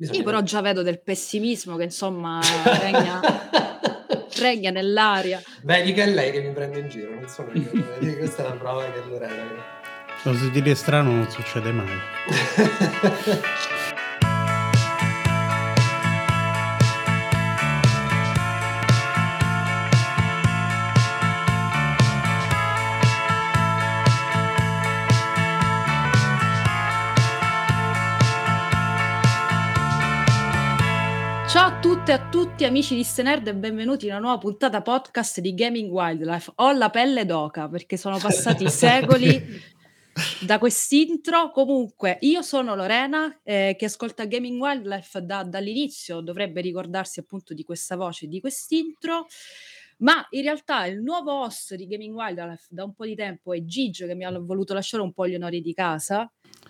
Bisogna Io però già vedo del pessimismo che insomma regna, regna nell'aria. Vedi che è lei che mi prende in giro, non sono io. Questa è la prova che Lorena. Cosa dire strano non succede mai. tutte e a tutti amici di Stenerd e benvenuti in una nuova puntata podcast di Gaming Wildlife. Ho la pelle d'oca perché sono passati secoli da quest'intro. Comunque, io sono Lorena eh, che ascolta Gaming Wildlife da, dall'inizio, dovrebbe ricordarsi appunto di questa voce, di quest'intro. Ma in realtà il nuovo host di Gaming Wildlife da un po' di tempo è Gigio che mi ha voluto lasciare un po' gli onori di casa.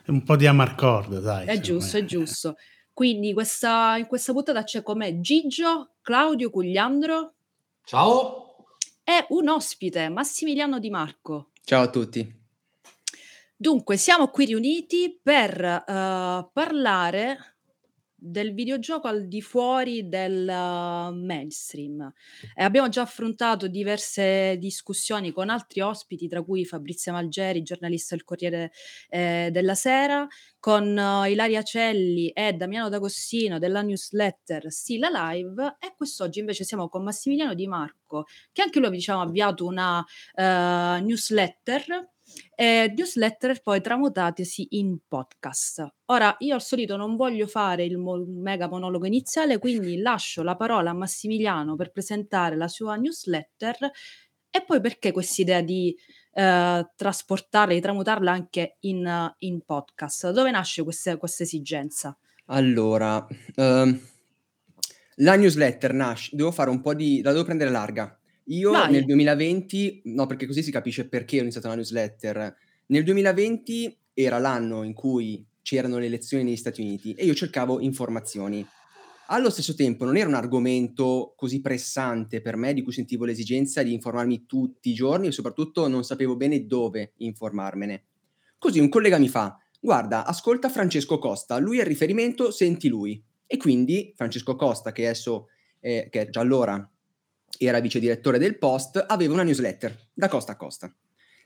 Un po' di Amarcord, dai. È giusto, è giusto. Quindi questa, in questa puntata c'è con me Gigio, Claudio Cugliandro. Ciao. E un ospite, Massimiliano Di Marco. Ciao a tutti. Dunque, siamo qui riuniti per uh, parlare del videogioco al di fuori del uh, mainstream. E abbiamo già affrontato diverse discussioni con altri ospiti, tra cui Fabrizia Malgeri, giornalista del Corriere eh, della Sera, con uh, Ilaria Celli e Damiano D'Agostino della newsletter Stila Live e quest'oggi invece siamo con Massimiliano Di Marco, che anche lui diciamo, ha avviato una uh, newsletter e newsletter poi tramutatesi in podcast. Ora, io al solito non voglio fare il mo- mega monologo iniziale, quindi lascio la parola a Massimiliano per presentare la sua newsletter e poi perché questa idea di eh, trasportarla, di tramutarla anche in, in podcast? Dove nasce questa esigenza? Allora, uh, la newsletter nasce, devo fare un po' di, la devo prendere larga io Vai. nel 2020, no perché così si capisce perché ho iniziato la newsletter, nel 2020 era l'anno in cui c'erano le elezioni negli Stati Uniti e io cercavo informazioni. Allo stesso tempo non era un argomento così pressante per me di cui sentivo l'esigenza di informarmi tutti i giorni e soprattutto non sapevo bene dove informarmene. Così un collega mi fa, guarda, ascolta Francesco Costa, lui è il riferimento, senti lui. E quindi Francesco Costa, che adesso, eh, che già allora era vice direttore del Post, aveva una newsletter da costa a costa.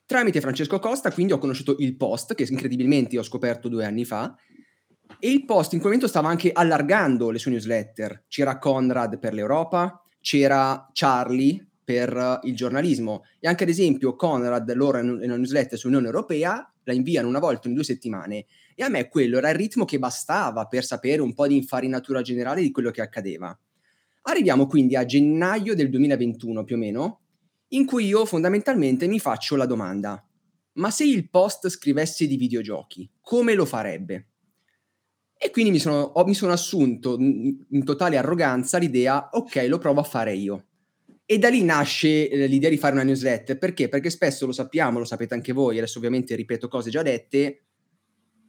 Tramite Francesco Costa, quindi ho conosciuto il Post, che incredibilmente ho scoperto due anni fa, e il Post in quel momento stava anche allargando le sue newsletter. C'era Conrad per l'Europa, c'era Charlie per il giornalismo e anche ad esempio Conrad, loro in una newsletter sull'Unione Europea, la inviano una volta in due settimane e a me quello era il ritmo che bastava per sapere un po' di infarinatura generale di quello che accadeva. Arriviamo quindi a gennaio del 2021 più o meno, in cui io fondamentalmente mi faccio la domanda, ma se il post scrivesse di videogiochi, come lo farebbe? E quindi mi sono, ho, mi sono assunto in totale arroganza l'idea, ok, lo provo a fare io. E da lì nasce eh, l'idea di fare una newsletter. Perché? Perché spesso lo sappiamo, lo sapete anche voi, adesso ovviamente ripeto cose già dette,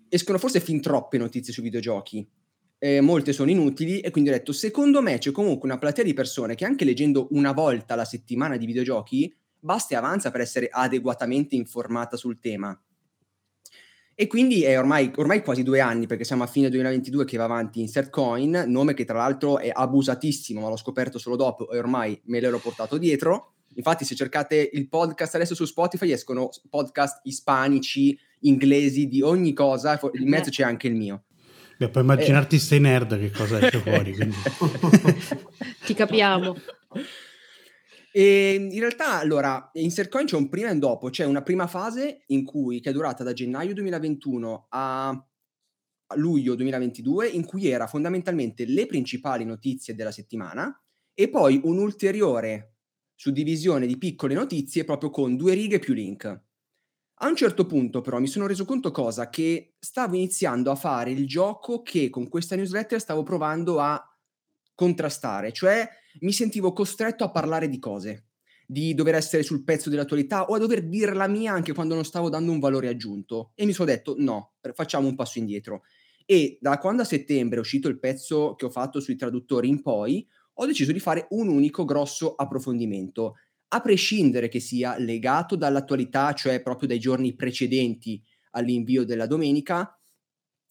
escono forse fin troppe notizie sui videogiochi eh, molte sono inutili e quindi ho detto, secondo me c'è comunque una platea di persone che anche leggendo una volta alla settimana di videogiochi basta e avanza per essere adeguatamente informata sul tema. E quindi è ormai, ormai, quasi due anni, perché siamo a fine 2022 che va avanti Insert Coin, nome che tra l'altro è abusatissimo, ma l'ho scoperto solo dopo e ormai me l'ero portato dietro. Infatti se cercate il podcast adesso su Spotify escono podcast ispanici, inglesi, di ogni cosa, in mezzo c'è anche il mio. Beh, puoi immaginarti eh. Stay Nerd che cosa esce fuori. Ti capiamo. E in realtà, allora, in Sercoin c'è un prima e un dopo. C'è una prima fase in cui, che è durata da gennaio 2021 a luglio 2022, in cui era fondamentalmente le principali notizie della settimana e poi un'ulteriore suddivisione di piccole notizie proprio con due righe più link. A un certo punto però mi sono reso conto cosa? Che stavo iniziando a fare il gioco che con questa newsletter stavo provando a contrastare, cioè mi sentivo costretto a parlare di cose, di dover essere sul pezzo dell'attualità o a dover dire la mia anche quando non stavo dando un valore aggiunto. E mi sono detto no, facciamo un passo indietro. E da quando a settembre è uscito il pezzo che ho fatto sui traduttori in poi, ho deciso di fare un unico grosso approfondimento a prescindere che sia legato dall'attualità, cioè proprio dai giorni precedenti all'invio della domenica,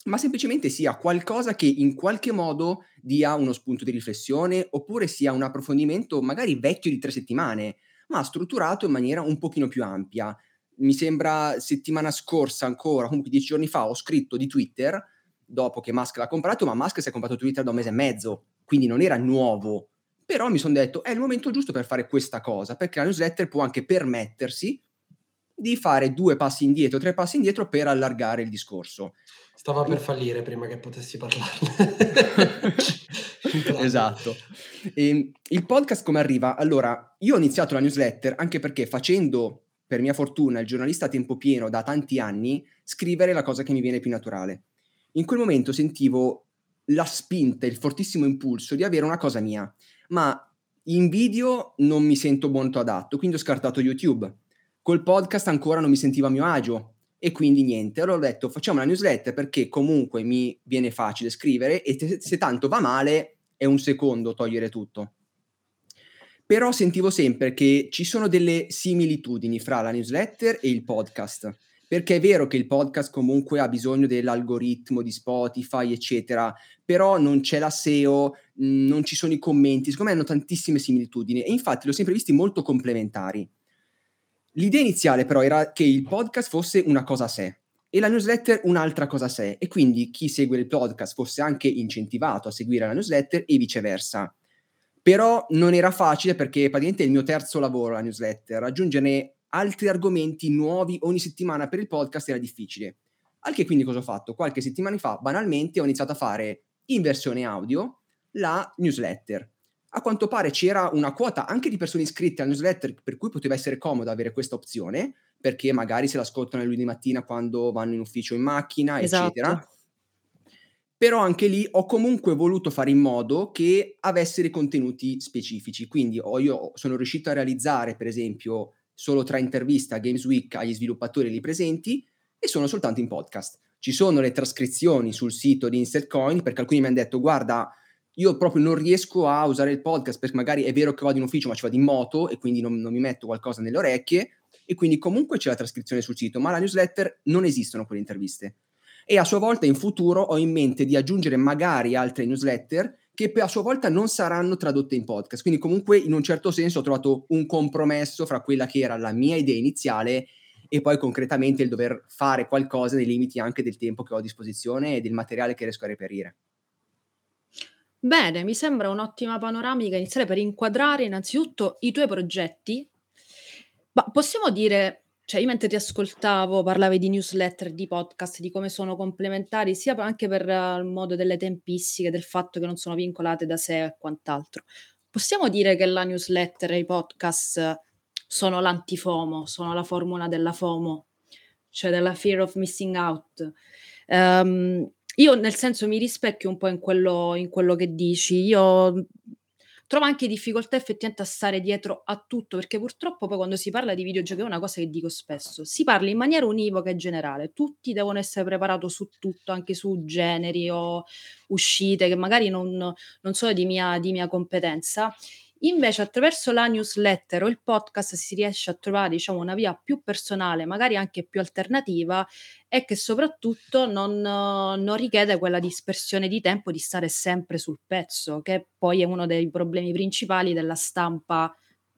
ma semplicemente sia qualcosa che in qualche modo dia uno spunto di riflessione, oppure sia un approfondimento magari vecchio di tre settimane, ma strutturato in maniera un pochino più ampia. Mi sembra settimana scorsa ancora, comunque dieci giorni fa, ho scritto di Twitter, dopo che Musk l'ha comprato, ma Musk si è comprato Twitter da un mese e mezzo, quindi non era nuovo. Però mi sono detto, è il momento giusto per fare questa cosa, perché la newsletter può anche permettersi di fare due passi indietro, tre passi indietro per allargare il discorso. Stava per fallire prima che potessi parlarne. esatto. E, ehm, il podcast come arriva? Allora, io ho iniziato la newsletter anche perché facendo, per mia fortuna, il giornalista a tempo pieno da tanti anni, scrivere è la cosa che mi viene più naturale. In quel momento sentivo la spinta, il fortissimo impulso di avere una cosa mia, ma in video non mi sento molto adatto, quindi ho scartato YouTube Col podcast ancora non mi sentivo a mio agio e quindi niente. Allora ho detto facciamo una newsletter perché comunque mi viene facile scrivere e te, se tanto va male è un secondo togliere tutto. Però sentivo sempre che ci sono delle similitudini fra la newsletter e il podcast. Perché è vero che il podcast comunque ha bisogno dell'algoritmo di Spotify, eccetera, però non c'è la SEO, non ci sono i commenti, secondo me hanno tantissime similitudini e infatti li ho sempre visti molto complementari. L'idea iniziale però era che il podcast fosse una cosa a sé e la newsletter un'altra cosa a sé e quindi chi segue il podcast fosse anche incentivato a seguire la newsletter e viceversa. Però non era facile perché praticamente è il mio terzo lavoro la newsletter, aggiungerne altri argomenti nuovi ogni settimana per il podcast era difficile. Al che quindi cosa ho fatto? Qualche settimana fa, banalmente, ho iniziato a fare in versione audio la newsletter a quanto pare c'era una quota anche di persone iscritte al newsletter per cui poteva essere comodo avere questa opzione, perché magari se l'ascoltano il lunedì mattina quando vanno in ufficio in macchina, esatto. eccetera. Però anche lì ho comunque voluto fare in modo che avesse dei contenuti specifici. Quindi ho, io sono riuscito a realizzare, per esempio, solo tre interviste a Games Week agli sviluppatori lì presenti e sono soltanto in podcast. Ci sono le trascrizioni sul sito di Insert Coin perché alcuni mi hanno detto guarda io proprio non riesco a usare il podcast perché magari è vero che vado in ufficio ma ci vado in moto e quindi non, non mi metto qualcosa nelle orecchie e quindi comunque c'è la trascrizione sul sito, ma la newsletter non esistono quelle interviste. E a sua volta in futuro ho in mente di aggiungere magari altre newsletter che a sua volta non saranno tradotte in podcast. Quindi comunque in un certo senso ho trovato un compromesso fra quella che era la mia idea iniziale e poi concretamente il dover fare qualcosa nei limiti anche del tempo che ho a disposizione e del materiale che riesco a reperire. Bene, mi sembra un'ottima panoramica iniziale per inquadrare innanzitutto i tuoi progetti. Ma possiamo dire, cioè io mentre ti ascoltavo parlavi di newsletter, di podcast, di come sono complementari, sia anche per il modo delle tempistiche, del fatto che non sono vincolate da sé e quant'altro. Possiamo dire che la newsletter e i podcast sono l'antifomo, sono la formula della FOMO, cioè della fear of missing out. Um, io nel senso mi rispecchio un po' in quello in quello che dici. Io, trovo anche difficoltà effettivamente a stare dietro a tutto, perché purtroppo poi quando si parla di videogiochi è una cosa che dico spesso, si parla in maniera univoca e generale. Tutti devono essere preparato su tutto, anche su generi o uscite che magari non non sono di mia di mia competenza. Invece attraverso la newsletter o il podcast si riesce a trovare, diciamo, una via più personale, magari anche più alternativa e che soprattutto non non richiede quella dispersione di tempo di stare sempre sul pezzo, che poi è uno dei problemi principali della stampa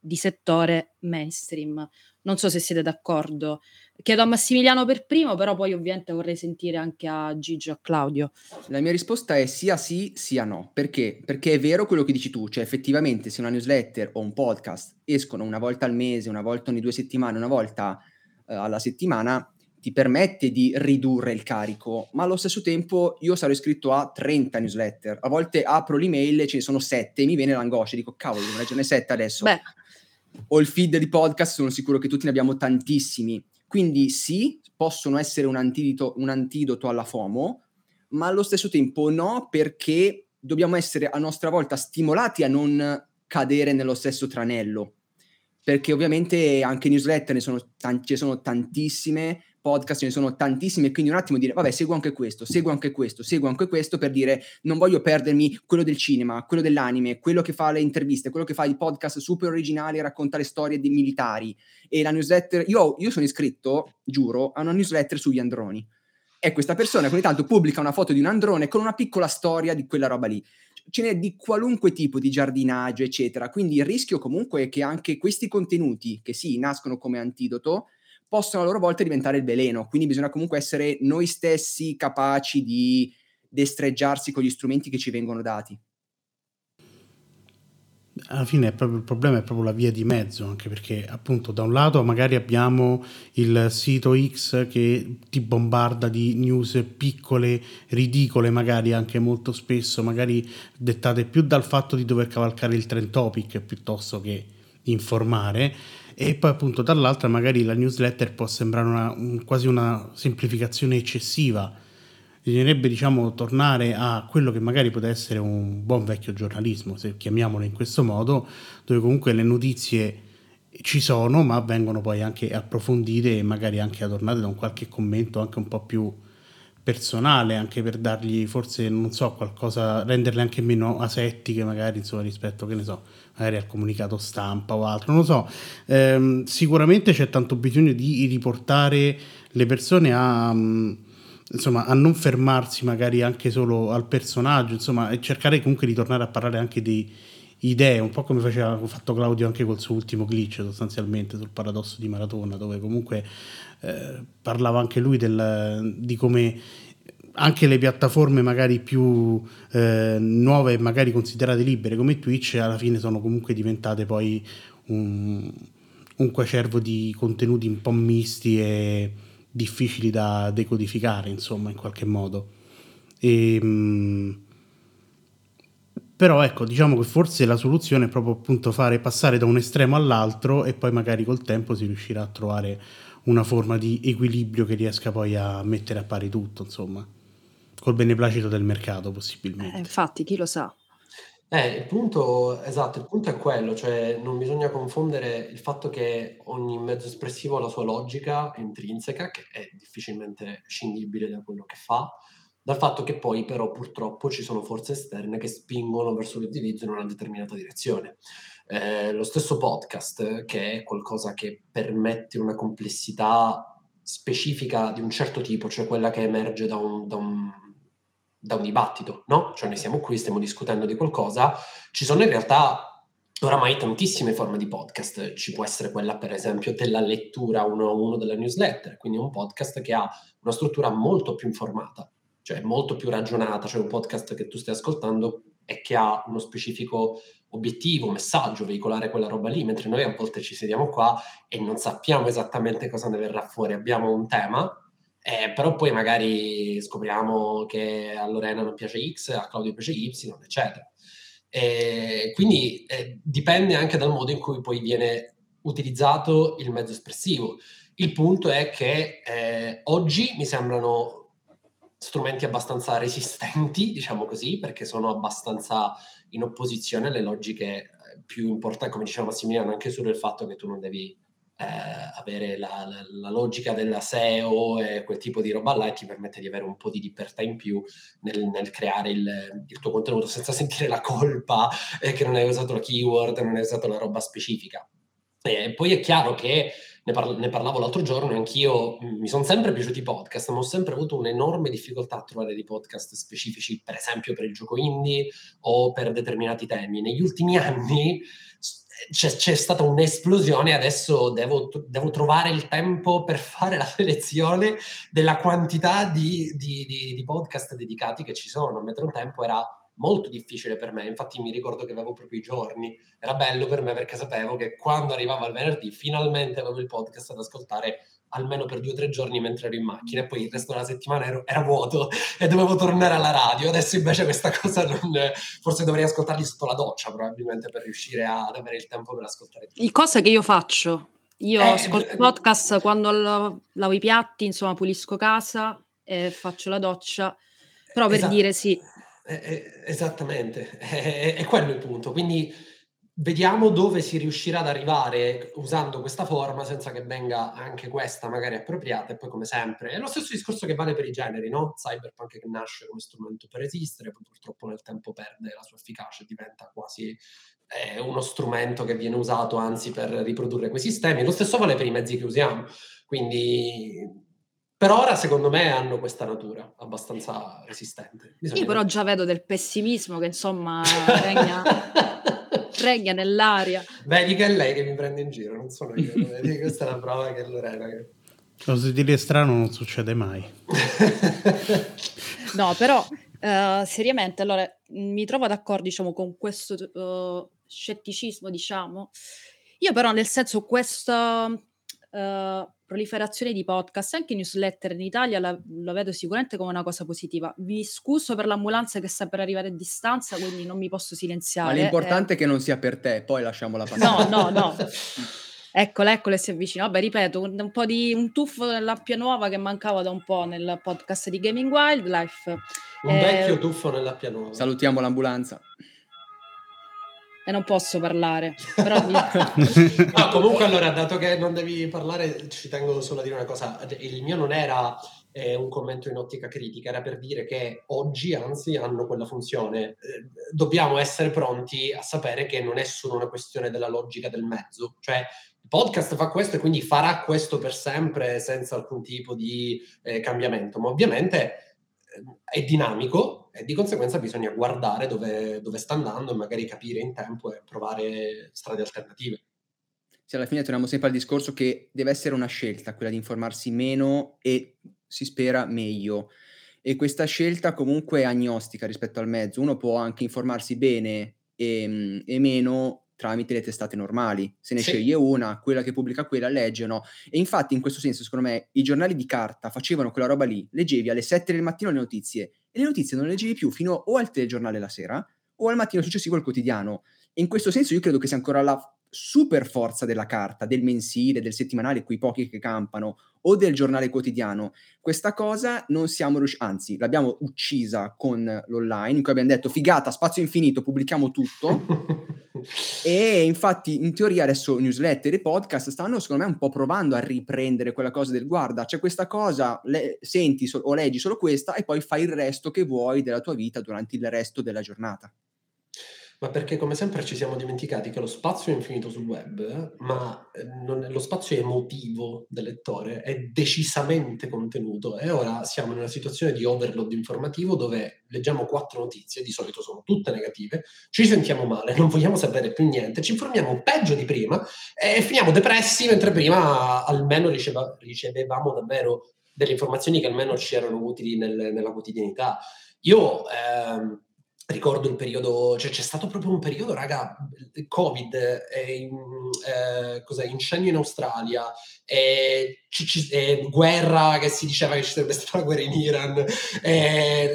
di settore mainstream. Non so se siete d'accordo. Chiedo a Massimiliano per primo, però poi ovviamente vorrei sentire anche a Gigi e a Claudio. La mia risposta è sia sì, sia no. Perché? Perché è vero quello che dici tu, cioè effettivamente se una newsletter o un podcast escono una volta al mese, una volta ogni due settimane, una volta uh, alla settimana, ti permette di ridurre il carico, ma allo stesso tempo io sarò iscritto a 30 newsletter. A volte apro l'email ce ne sono 7 e mi viene l'angoscia, dico cavolo, devo leggerne 7 adesso. Beh o il feed di podcast, sono sicuro che tutti ne abbiamo tantissimi. Quindi sì, possono essere un antidoto, un antidoto alla FOMO, ma allo stesso tempo no, perché dobbiamo essere a nostra volta stimolati a non cadere nello stesso tranello. Perché ovviamente anche newsletter ne sono, ce ne sono tantissime, podcast, ce ne sono tantissimi, e quindi un attimo dire, vabbè, seguo anche questo, seguo anche questo, seguo anche questo, per dire, non voglio perdermi quello del cinema, quello dell'anime, quello che fa le interviste, quello che fa i podcast super originali, racconta le storie dei militari, e la newsletter, io, io sono iscritto, giuro, a una newsletter sugli androni. È questa persona che ogni tanto pubblica una foto di un androne con una piccola storia di quella roba lì. Ce n'è di qualunque tipo di giardinaggio, eccetera. Quindi il rischio comunque è che anche questi contenuti, che sì, nascono come antidoto, possono a loro volta diventare il veleno. Quindi bisogna comunque essere noi stessi capaci di destreggiarsi con gli strumenti che ci vengono dati alla fine proprio, il problema è proprio la via di mezzo, anche perché appunto da un lato magari abbiamo il sito X che ti bombarda di news piccole, ridicole, magari anche molto spesso, magari dettate più dal fatto di dover cavalcare il trend topic piuttosto che informare e poi appunto dall'altra magari la newsletter può sembrare una, un, quasi una semplificazione eccessiva. Bisognerebbe diciamo tornare a quello che magari poteva essere un buon vecchio giornalismo, se chiamiamolo in questo modo, dove comunque le notizie ci sono, ma vengono poi anche approfondite e magari anche adornate da un qualche commento anche un po' più personale, anche per dargli forse, non so, qualcosa, renderle anche meno asettiche magari, insomma, rispetto, che ne so, magari al comunicato stampa o altro, non lo so. Ehm, sicuramente c'è tanto bisogno di riportare le persone a... Um, insomma, a non fermarsi magari anche solo al personaggio, insomma, e cercare comunque di tornare a parlare anche di idee, un po' come faceva fatto Claudio anche col suo ultimo glitch sostanzialmente sul paradosso di Maratona, dove comunque eh, parlava anche lui del, di come anche le piattaforme magari più eh, nuove e magari considerate libere come Twitch alla fine sono comunque diventate poi un, un quacervo di contenuti un po' misti e difficili da decodificare, insomma, in qualche modo. E, ehm, però ecco, diciamo che forse la soluzione è proprio appunto fare passare da un estremo all'altro e poi magari col tempo si riuscirà a trovare una forma di equilibrio che riesca poi a mettere a pari tutto, insomma, col beneplacito del mercato possibilmente. Eh, infatti, chi lo sa. Eh, il punto, esatto, il punto è quello, cioè non bisogna confondere il fatto che ogni mezzo espressivo ha la sua logica intrinseca, che è difficilmente scindibile da quello che fa, dal fatto che poi però purtroppo ci sono forze esterne che spingono verso l'utilizzo in una determinata direzione. Eh, lo stesso podcast, che è qualcosa che permette una complessità specifica di un certo tipo, cioè quella che emerge da un, da un da un dibattito, no? Cioè noi siamo qui, stiamo discutendo di qualcosa, ci sono in realtà oramai tantissime forme di podcast, ci può essere quella per esempio della lettura uno a uno della newsletter, quindi un podcast che ha una struttura molto più informata, cioè molto più ragionata, cioè un podcast che tu stai ascoltando e che ha uno specifico obiettivo, messaggio, veicolare quella roba lì, mentre noi a volte ci sediamo qua e non sappiamo esattamente cosa ne verrà fuori, abbiamo un tema, eh, però poi magari scopriamo che a Lorena non piace X, a Claudio piace Y, eccetera. E quindi eh, dipende anche dal modo in cui poi viene utilizzato il mezzo espressivo. Il punto è che eh, oggi mi sembrano strumenti abbastanza resistenti, diciamo così, perché sono abbastanza in opposizione alle logiche eh, più importanti, come diceva Massimiliano, anche sul fatto che tu non devi eh, avere la, la, la, logica della SEO e quel tipo di roba là ti permette di avere un po' di libertà in più nel, nel creare il, il, tuo contenuto senza sentire la colpa eh, che non hai usato la keyword, non hai usato la roba specifica. E poi è chiaro che ne, parla, ne parlavo l'altro giorno, anch'io mi sono sempre piaciuti i podcast, ma ho sempre avuto un'enorme difficoltà a trovare dei podcast specifici, per esempio per il gioco indie o per determinati temi. Negli ultimi anni c'è, c'è, stata un'esplosione, adesso devo, devo, trovare il tempo per fare la selezione della quantità di, di, di, di, podcast dedicati che ci sono, mentre un tempo era molto difficile per me, infatti mi ricordo che avevo proprio i giorni, era bello per me perché sapevo che quando arrivava il venerdì finalmente avevo il podcast ad ascoltare almeno per due o tre giorni mentre ero in macchina e poi il resto della settimana ero, era vuoto e dovevo tornare alla radio. Adesso invece questa cosa non... Forse dovrei ascoltarli sotto la doccia probabilmente per riuscire ad avere il tempo per ascoltare tutto. Cosa che io faccio. Io eh, ascolto eh, podcast quando lavo, lavo i piatti, insomma pulisco casa e faccio la doccia. Però per esatto. dire sì. Eh, eh esattamente, è, è quello il punto. Quindi Vediamo dove si riuscirà ad arrivare usando questa forma senza che venga anche questa magari appropriata e poi come sempre è lo stesso discorso che vale per i generi, no? Cyberpunk che nasce come strumento per esistere, poi purtroppo nel tempo perde la sua efficacia e diventa quasi eh, uno strumento che viene usato anzi per riprodurre quei sistemi. Lo stesso vale per i mezzi che usiamo. Quindi per ora, secondo me, hanno questa natura abbastanza resistente. Bisogna Io però già vedo del pessimismo che insomma regna, regna nell'aria. Vedi che è lei che mi prende in giro, non sono io. Vedi, questa è la prova che è Lorena. Che... Cosa dire strano non succede mai. no, però uh, seriamente, allora mi trovo d'accordo, diciamo, con questo uh, scetticismo, diciamo. Io però, nel senso, questa uh, proliferazione di podcast, anche newsletter in Italia la, la, vedo sicuramente come una cosa positiva. Vi scuso per l'ambulanza che sta per arrivare a distanza, quindi non mi posso silenziare. Ma l'importante eh. è che non sia per te, poi lasciamola passare. No, no, no. Eccola, eccola si avvicina. Vabbè, ripeto, un, un, po' di un tuffo dell'appia nuova che mancava da un po' nel podcast di Gaming Wildlife. Un eh, vecchio tuffo nell'appia nuova. Salutiamo l'ambulanza. E non posso parlare. Però no, comunque allora, dato che non devi parlare, ci tengo solo a dire una cosa. Il mio non era eh, un commento in ottica critica, era per dire che oggi, anzi, hanno quella funzione. Eh, dobbiamo essere pronti a sapere che non è solo una questione della logica del mezzo. Cioè, podcast fa questo e quindi farà questo per sempre senza alcun tipo di eh, cambiamento, ma ovviamente è dinamico e di conseguenza bisogna guardare dove, dove, sta andando e magari capire in tempo e provare strade alternative. Sì, alla fine torniamo sempre al discorso che deve essere una scelta, quella di informarsi meno e si spera meglio. E questa scelta comunque è agnostica rispetto al mezzo. Uno può anche informarsi bene e, e meno tramite le testate normali. Se ne sì. sceglie una, quella che pubblica quella, leggono. E infatti, in questo senso, secondo me, i giornali di carta facevano quella roba lì. Leggevi alle 7 del mattino le notizie e le notizie non le leggevi più fino o al telegiornale la sera o al mattino successivo al quotidiano. E in questo senso io credo che sia ancora la super forza della carta, del mensile, del settimanale, quei pochi che campano, o del giornale quotidiano. Questa cosa non siamo riusciti, anzi, l'abbiamo uccisa con l'online, in cui abbiamo detto figata, spazio infinito, pubblichiamo tutto. e infatti, in teoria, adesso newsletter e podcast stanno, secondo me, un po' provando a riprendere quella cosa del guarda, c'è questa cosa, le, senti so- o leggi solo questa e poi fai il resto che vuoi della tua vita durante il resto della giornata ma perché come sempre ci siamo dimenticati che lo spazio è infinito sul web, ma eh, non, lo spazio emotivo del lettore è decisamente contenuto e ora siamo in una situazione di overload informativo dove leggiamo quattro notizie, di solito sono tutte negative, ci sentiamo male, non vogliamo sapere più niente, ci informiamo peggio di prima e finiamo depressi mentre prima almeno riceva, ricevevamo davvero delle informazioni che almeno ci erano utili nel, nella quotidianità. Io... Ehm, ricordo il periodo, cioè c'è stato proprio un periodo, raga, Covid, eh, eh, incendio in Australia, eh, c- c- guerra che si diceva che ci sarebbe stata una guerra in Iran,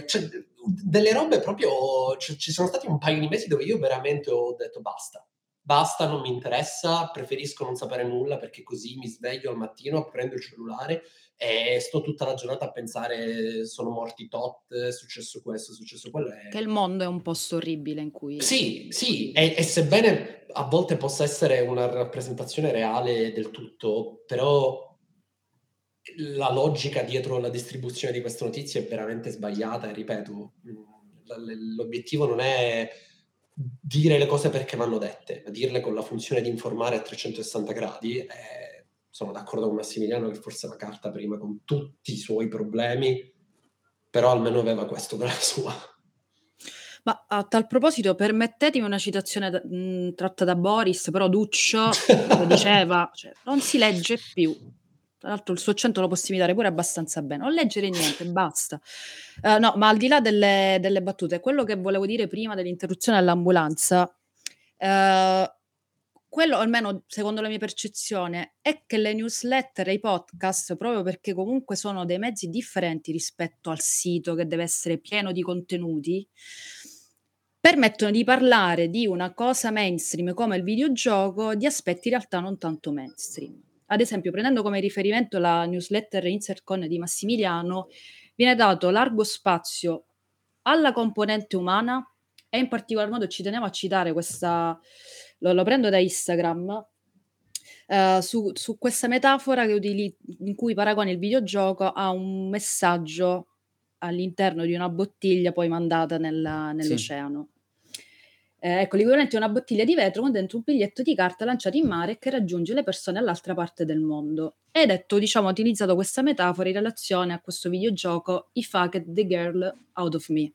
cioè, delle robe proprio, c- ci sono stati un paio di mesi dove io veramente ho detto basta, basta, non mi interessa, preferisco non sapere nulla perché così mi sveglio al mattino, prendo il cellulare e sto tutta la giornata a pensare sono morti tot, è successo questo, è successo quello. Che il mondo è un posto orribile in cui... Sì, sì, e, e, sebbene a volte possa essere una rappresentazione reale del tutto, però la logica dietro la distribuzione di queste notizie è veramente sbagliata e ripeto, l'obiettivo non è dire le cose perché vanno dette, ma dirle con la funzione di informare a 360 gradi. Eh, sono d'accordo con Massimiliano che forse la carta prima con tutti i suoi problemi, però almeno aveva questo della sua. Ma a tal proposito, permettetemi una citazione da, mh, tratta da Boris, però Duccio diceva, cioè, non si legge più. Tra l'altro il suo accento lo posso imitare pure abbastanza bene. Non leggere niente, basta. Uh, no, ma al di là delle, delle, battute, quello che volevo dire prima dell'interruzione all'ambulanza, uh, quello almeno secondo la mia percezione è che le newsletter e i podcast, proprio perché comunque sono dei mezzi differenti rispetto al sito che deve essere pieno di contenuti, permettono di parlare di una cosa mainstream come il videogioco di aspetti in realtà non tanto mainstream. Ad esempio, prendendo come riferimento la newsletter InsertCon di Massimiliano, viene dato largo spazio alla componente umana e in particolar modo ci tenevo a citare questa lo, lo prendo da Instagram, uh, su, su, questa metafora utili- in cui paragoni il videogioco a un messaggio all'interno di una bottiglia poi mandata nella, nell'oceano. Sì. Eh, ecco, l'equivalente è una bottiglia di vetro con dentro un biglietto di carta lanciato in mare che raggiunge le persone all'altra parte del mondo. Ed detto, diciamo, ha utilizzato questa metafora in relazione a questo videogioco I Fucked the Girl Out of Me.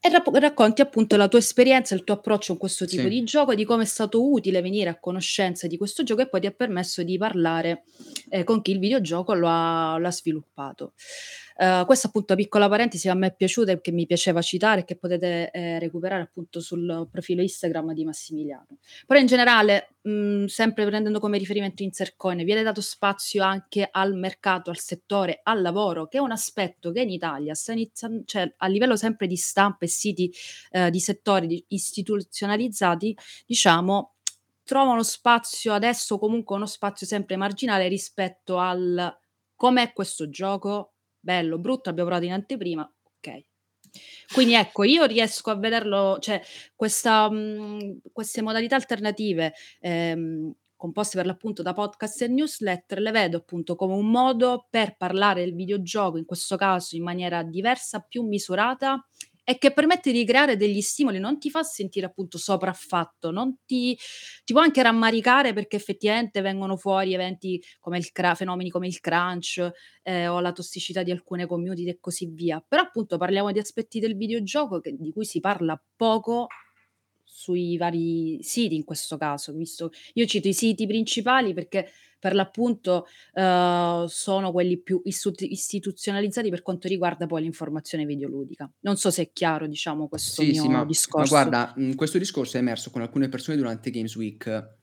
E rapp- racconti appunto la tua esperienza, il tuo approccio con questo tipo Sì. di gioco, di come è stato utile venire a conoscenza di questo gioco e poi ti ha permesso di parlare eh, con chi il videogioco lo ha, lo ha sviluppato. Uh, questa appunto piccola parentesi a me è piaciuta e che mi piaceva citare che potete eh, recuperare appunto sul profilo Instagram di Massimiliano. Però in generale, mh, sempre prendendo come riferimento Insercoin, viene dato spazio anche al mercato, al settore, al lavoro, che è un aspetto che in Italia sta iniziando, cioè a livello sempre di stampa e siti eh, di settori istituzionalizzati, diciamo, trovano spazio adesso comunque uno spazio sempre marginale rispetto al com'è questo gioco bello, brutto, abbiamo provato in anteprima, ok. Quindi ecco, io riesco a vederlo, cioè questa, mh, queste modalità alternative ehm, composte per l'appunto da podcast e newsletter, le vedo appunto come un modo per parlare del videogioco, in questo caso in maniera diversa, più misurata e che permette di creare degli stimoli, non ti fa sentire appunto sopraffatto, non ti, ti può anche rammaricare perché effettivamente vengono fuori eventi come il cra- fenomeni come il crunch eh, o la tossicità di alcune community e così via. Però appunto parliamo di aspetti del videogioco che, di cui si parla poco sui vari siti in questo caso, visto io cito i siti principali perché per l'appunto uh, sono quelli più istituzionalizzati per quanto riguarda poi l'informazione videoludica. Non so se è chiaro, diciamo, questo sì, mio sì, ma, discorso. Ma guarda, mh, questo discorso è emerso con alcune persone durante Games Week.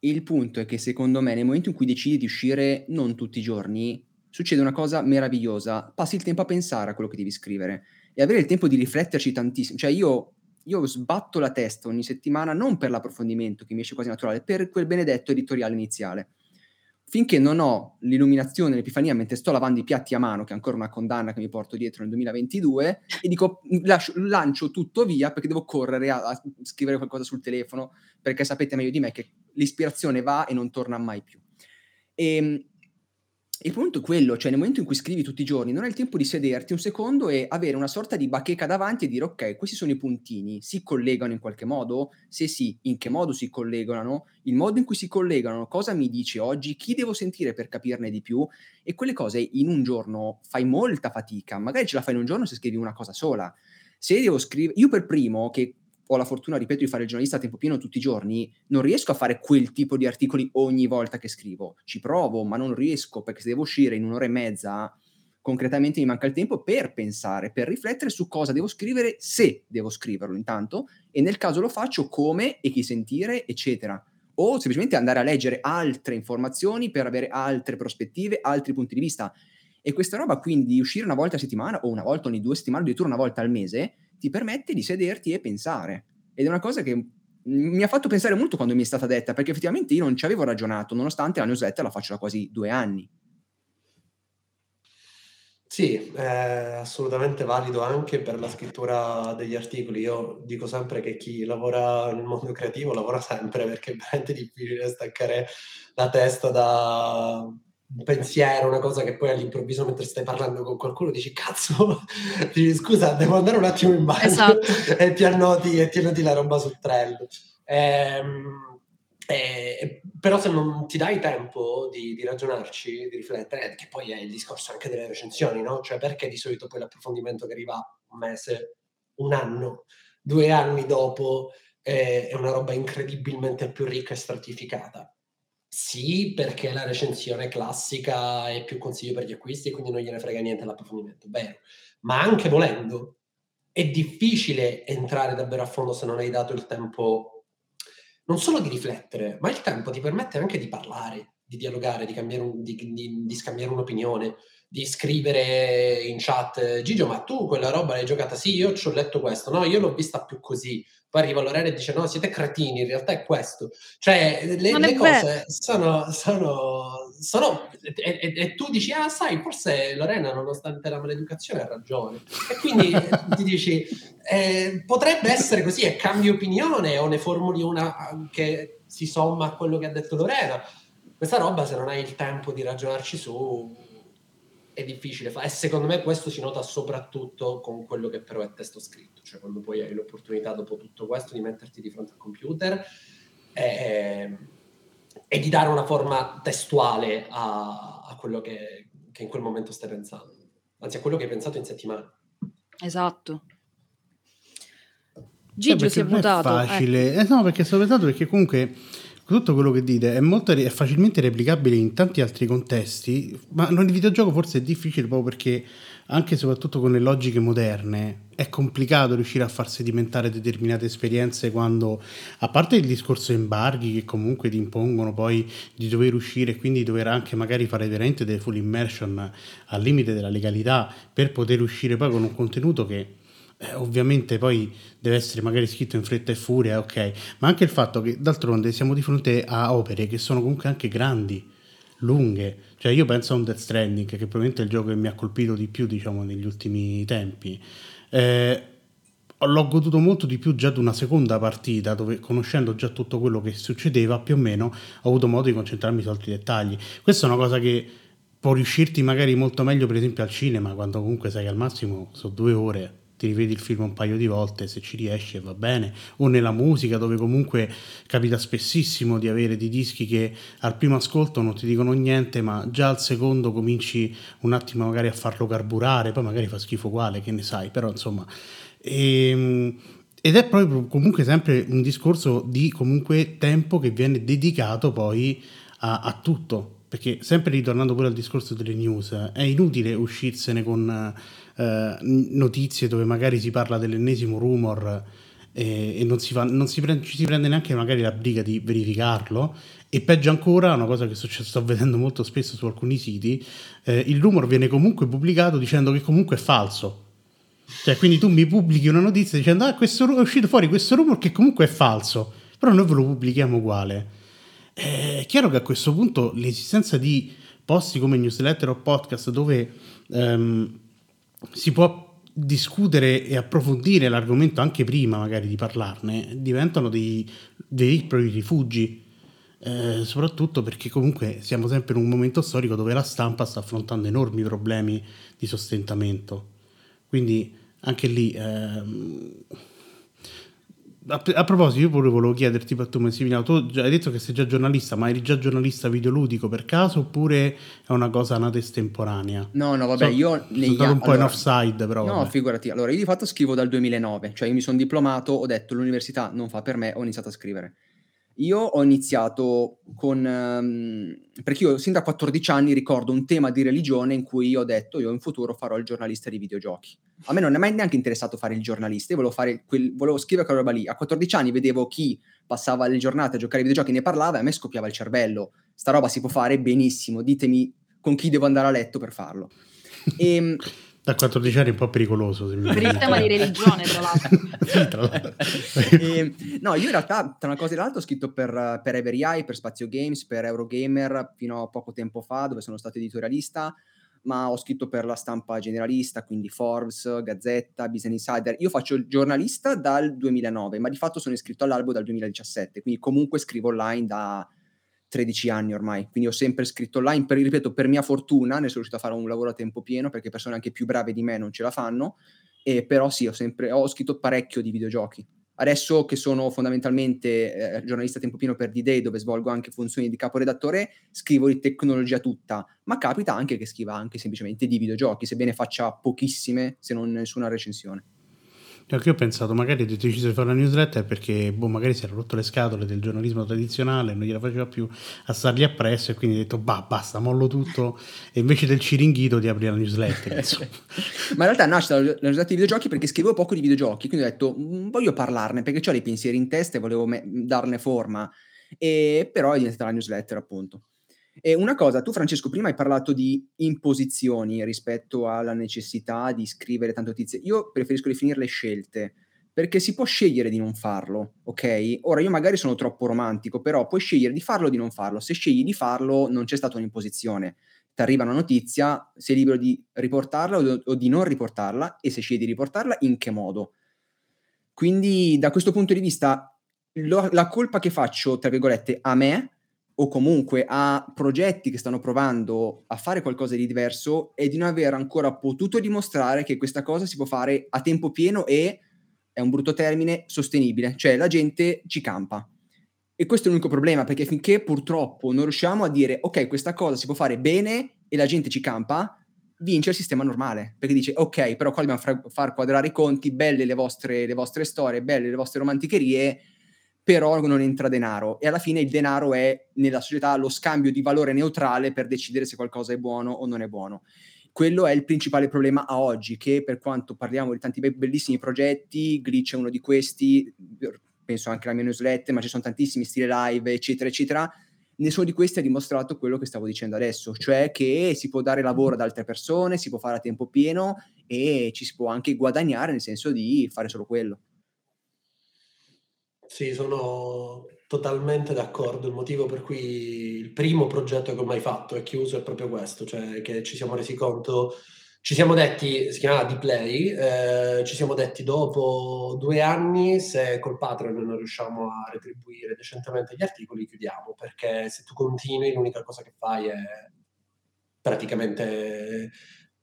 Il punto è che secondo me nel momento in cui decidi di uscire non tutti i giorni, succede una cosa meravigliosa. Passi il tempo a pensare a quello che devi scrivere e avere il tempo di rifletterci tantissimo. Cioè io, io sbatto la testa ogni settimana non per l'approfondimento che mi esce quasi naturale, per quel benedetto editoriale iniziale finché non ho l'illuminazione, l'epifania mentre sto lavando i piatti a mano, che è ancora una condanna che mi porto dietro nel 2022, e dico lascio, lancio tutto via perché devo correre a, a, scrivere qualcosa sul telefono, perché sapete meglio di me che l'ispirazione va e non torna mai più. E, il punto è quello, cioè nel momento in cui scrivi tutti i giorni non hai il tempo di sederti un secondo e avere una sorta di bacheca davanti e dire ok, questi sono i puntini, si collegano in qualche modo? Se sì, in che modo si collegano? Il modo in cui si collegano, cosa mi dice oggi? Chi devo sentire per capirne di più? E quelle cose in un giorno fai molta fatica, magari ce la fai in un giorno se scrivi una cosa sola. Se devo scrivere, io per primo che ho la fortuna, ripeto, di fare il giornalista a tempo pieno tutti i giorni, non riesco a fare quel tipo di articoli ogni volta che scrivo. Ci provo, ma non riesco perché se devo uscire in un'ora e mezza, concretamente mi manca il tempo per pensare, per riflettere su cosa devo scrivere, se devo scriverlo intanto, e nel caso lo faccio come e chi sentire, eccetera. O semplicemente andare a leggere altre informazioni per avere altre prospettive, altri punti di vista. E questa roba quindi uscire una volta a settimana o una volta ogni due settimane, addirittura una volta al mese, ti permette di sederti e pensare. Ed è una cosa che mi ha fatto pensare molto quando mi è stata detta, perché effettivamente io non ci avevo ragionato, nonostante la newsletter la faccio da quasi due anni. Sì, è assolutamente valido anche per la scrittura degli articoli. Io dico sempre che chi lavora nel mondo creativo lavora sempre perché è veramente difficile staccare la testa da, un pensiero, una cosa che poi all'improvviso mentre stai parlando con qualcuno dici cazzo, dici scusa devo andare un attimo in bagno esatto. e, ti annoti, e ti annoti la roba sul trello. Ehm, eh, però se non ti dai tempo di, di, ragionarci, di riflettere, che poi è il discorso anche delle recensioni, no? Cioè perché di solito poi l'approfondimento che arriva un mese, un anno, due anni dopo eh, è una roba incredibilmente più ricca e stratificata sì, perché la recensione classica è più consiglio per gli acquisti e quindi non gliene frega niente l'approfondimento, vero. Ma anche volendo, è difficile entrare davvero a fondo se non hai dato il tempo non solo di riflettere, ma il tempo ti permette anche di parlare, di dialogare, di, un, di, di, di scambiare un'opinione, di scrivere in chat, Gigio, ma tu quella roba l'hai giocata? Sì, io ci ho letto questo, no, io l'ho vista più così. Poi arriva Lorena e dice, no, siete cretini, in realtà è questo. Cioè, le, le cose sono, sono, sono e, e, e, tu dici, ah, sai, forse Lorena, nonostante la maleducazione, ha ragione. E quindi ti dici, eh, potrebbe essere così, e cambi opinione o ne formuli una che si somma a quello che ha detto Lorena. Questa roba, se non hai il tempo di ragionarci su, è difficile fare. E secondo me questo si nota soprattutto con quello che però è testo scritto, cioè quando poi hai l'opportunità dopo tutto questo di metterti di fronte al computer e, e di dare una forma testuale a, a quello che, che, in quel momento stai pensando, anzi a quello che hai pensato in settimana. Esatto. Gigio si è mutato. È facile, eh. Eh, no, perché sto pensando perché comunque tutto quello che dite è, molto, è facilmente replicabile in tanti altri contesti, ma nel videogioco forse è difficile proprio perché anche e soprattutto con le logiche moderne è complicato riuscire a far sedimentare determinate esperienze quando, a parte il discorso embarghi che comunque ti impongono poi di dover uscire e quindi dover anche magari fare veramente delle full immersion al limite della legalità per poter uscire poi con un contenuto che eh, ovviamente poi deve essere magari scritto in fretta e furia, ok, ma anche il fatto che d'altronde siamo di fronte a opere che sono comunque anche grandi, lunghe, cioè io penso a un Death Stranding che probabilmente è il gioco che mi ha colpito di più diciamo negli ultimi tempi. Eh, l'ho goduto molto di più già di una seconda partita dove conoscendo già tutto quello che succedeva più o meno ho avuto modo di concentrarmi su altri dettagli. Questa è una cosa che può riuscirti magari molto meglio per esempio al cinema quando comunque sai che al massimo sono due ore ti rivedi il film un paio di volte, se ci riesci va bene, o nella musica dove comunque capita spessissimo di avere dei dischi che al primo ascolto non ti dicono niente, ma già al secondo cominci un attimo magari a farlo carburare, poi magari fa schifo uguale, che ne sai, però insomma... E, ehm, ed è proprio comunque sempre un discorso di comunque tempo che viene dedicato poi a, a tutto, perché sempre ritornando pure al discorso delle news, è inutile uscirsene con eh, notizie dove magari si parla dell'ennesimo rumor e, e non, si fa, non si prende, si prende neanche magari la briga di verificarlo e peggio ancora, una cosa che successo, sto vedendo molto spesso su alcuni siti, eh, il rumor viene comunque pubblicato dicendo che comunque è falso. Cioè, quindi tu mi pubblichi una notizia dicendo ah, questo, è uscito fuori questo rumor che comunque è falso, però noi ve lo pubblichiamo uguale. È chiaro che a questo punto l'esistenza di posti come newsletter o podcast dove ehm, si può discutere e approfondire l'argomento anche prima magari di parlarne, diventano dei veri propri rifugi. Eh, soprattutto perché comunque siamo sempre in un momento storico dove la stampa sta affrontando enormi problemi di sostentamento. Quindi anche lì ehm, a, a, proposito, io pure volevo chiederti, tu Massimiliano, tu hai detto che sei già giornalista, ma eri già giornalista videoludico per caso oppure è una cosa nata estemporanea? No, no, vabbè, so, io... Sono stato un po' allora, in offside, però... No, vabbè. figurati. Allora, io di fatto scrivo dal 2009, cioè io mi sono diplomato, ho detto l'università non fa per me, ho iniziato a scrivere. Io ho iniziato con... Um, perché io sin da 14 anni ricordo un tema di religione in cui io ho detto io in futuro farò il giornalista di videogiochi. A me non è mai neanche interessato fare il giornalista, io volevo, fare quel, volevo scrivere quella roba lì. A 14 anni vedevo chi passava le giornate a giocare ai videogiochi ne parlava e a me scoppiava il cervello. Sta roba si può fare benissimo, ditemi con chi devo andare a letto per farlo. E, ehm, da 14 anni è un po' pericoloso. Se per il tema di religione, tra l'altro. sì, tra l'altro. e, ehm, no, io in realtà, tra una cosa e l'altra, ho scritto per, per Every Eye, per Spazio Games, per Eurogamer, fino a poco tempo fa, dove sono stato editorialista, ma ho scritto per la stampa generalista, quindi Forbes, Gazzetta, Business Insider. Io faccio il giornalista dal 2009, ma di fatto sono iscritto all'albo dal 2017, quindi comunque scrivo online da 13 anni ormai, quindi ho sempre scritto online, per, ripeto, per mia fortuna ne sono riuscito a fare un lavoro a tempo pieno perché persone anche più brave di me non ce la fanno, e però sì, ho sempre ho scritto parecchio di videogiochi. Adesso che sono fondamentalmente eh, giornalista a tempo pieno per D-Day, dove svolgo anche funzioni di caporedattore, scrivo di tecnologia tutta, ma capita anche che scriva anche semplicemente di videogiochi, sebbene faccia pochissime, se non nessuna recensione. Anche io ho pensato, magari ho deciso di fare una newsletter perché boh, magari si era rotto le scatole del giornalismo tradizionale, non gliela faceva più a stargli appresso e quindi ho detto, bah, basta, mollo tutto e invece del ciringhito di aprire la newsletter. Ma in realtà nasce la newsletter di videogiochi perché scrivo poco di videogiochi, quindi ho detto, mm, voglio parlarne perché ho dei pensieri in testa e volevo me- darne forma, e però è diventata la newsletter appunto. E una cosa, tu Francesco prima hai parlato di imposizioni rispetto alla necessità di scrivere tante notizie. Io preferisco definirle scelte, perché si può scegliere di non farlo, ok? Ora io magari sono troppo romantico, però puoi scegliere di farlo o di non farlo. Se scegli di farlo non c'è stata un'imposizione. Ti arriva una notizia, sei libero di riportarla o, o di non riportarla e se scegli di riportarla in che modo. Quindi da questo punto di vista lo, la colpa che faccio, tra virgolette, a me o comunque a progetti che stanno provando a fare qualcosa di diverso e di non aver ancora potuto dimostrare che questa cosa si può fare a tempo pieno e, è un brutto termine, sostenibile, cioè la gente ci campa. E questo è l'unico problema, perché finché purtroppo non riusciamo a dire ok, questa cosa si può fare bene e la gente ci campa, vince il sistema normale, perché dice ok, però qua dobbiamo far quadrare i conti, belle le vostre, le vostre storie, belle le vostre romanticherie, però non entra denaro e alla fine il denaro è nella società lo scambio di valore neutrale per decidere se qualcosa è buono o non è buono. Quello è il principale problema a oggi, che per quanto parliamo di tanti bellissimi progetti, Glitch è uno di questi, penso anche alla mia newsletter, ma ci sono tantissimi stile live, eccetera, eccetera. Nessuno di questi ha dimostrato quello che stavo dicendo adesso, cioè che si può dare lavoro ad altre persone, si può fare a tempo pieno e ci si può anche guadagnare nel senso di fare solo quello. Sì, sono totalmente d'accordo. Il motivo per cui il primo progetto che ho mai fatto è chiuso è proprio questo, cioè che ci siamo resi conto, ci siamo detti, si chiamava D-Play, eh, ci siamo detti dopo due anni se col Patreon non riusciamo a retribuire decentemente gli articoli, chiudiamo, perché se tu continui l'unica cosa che fai è praticamente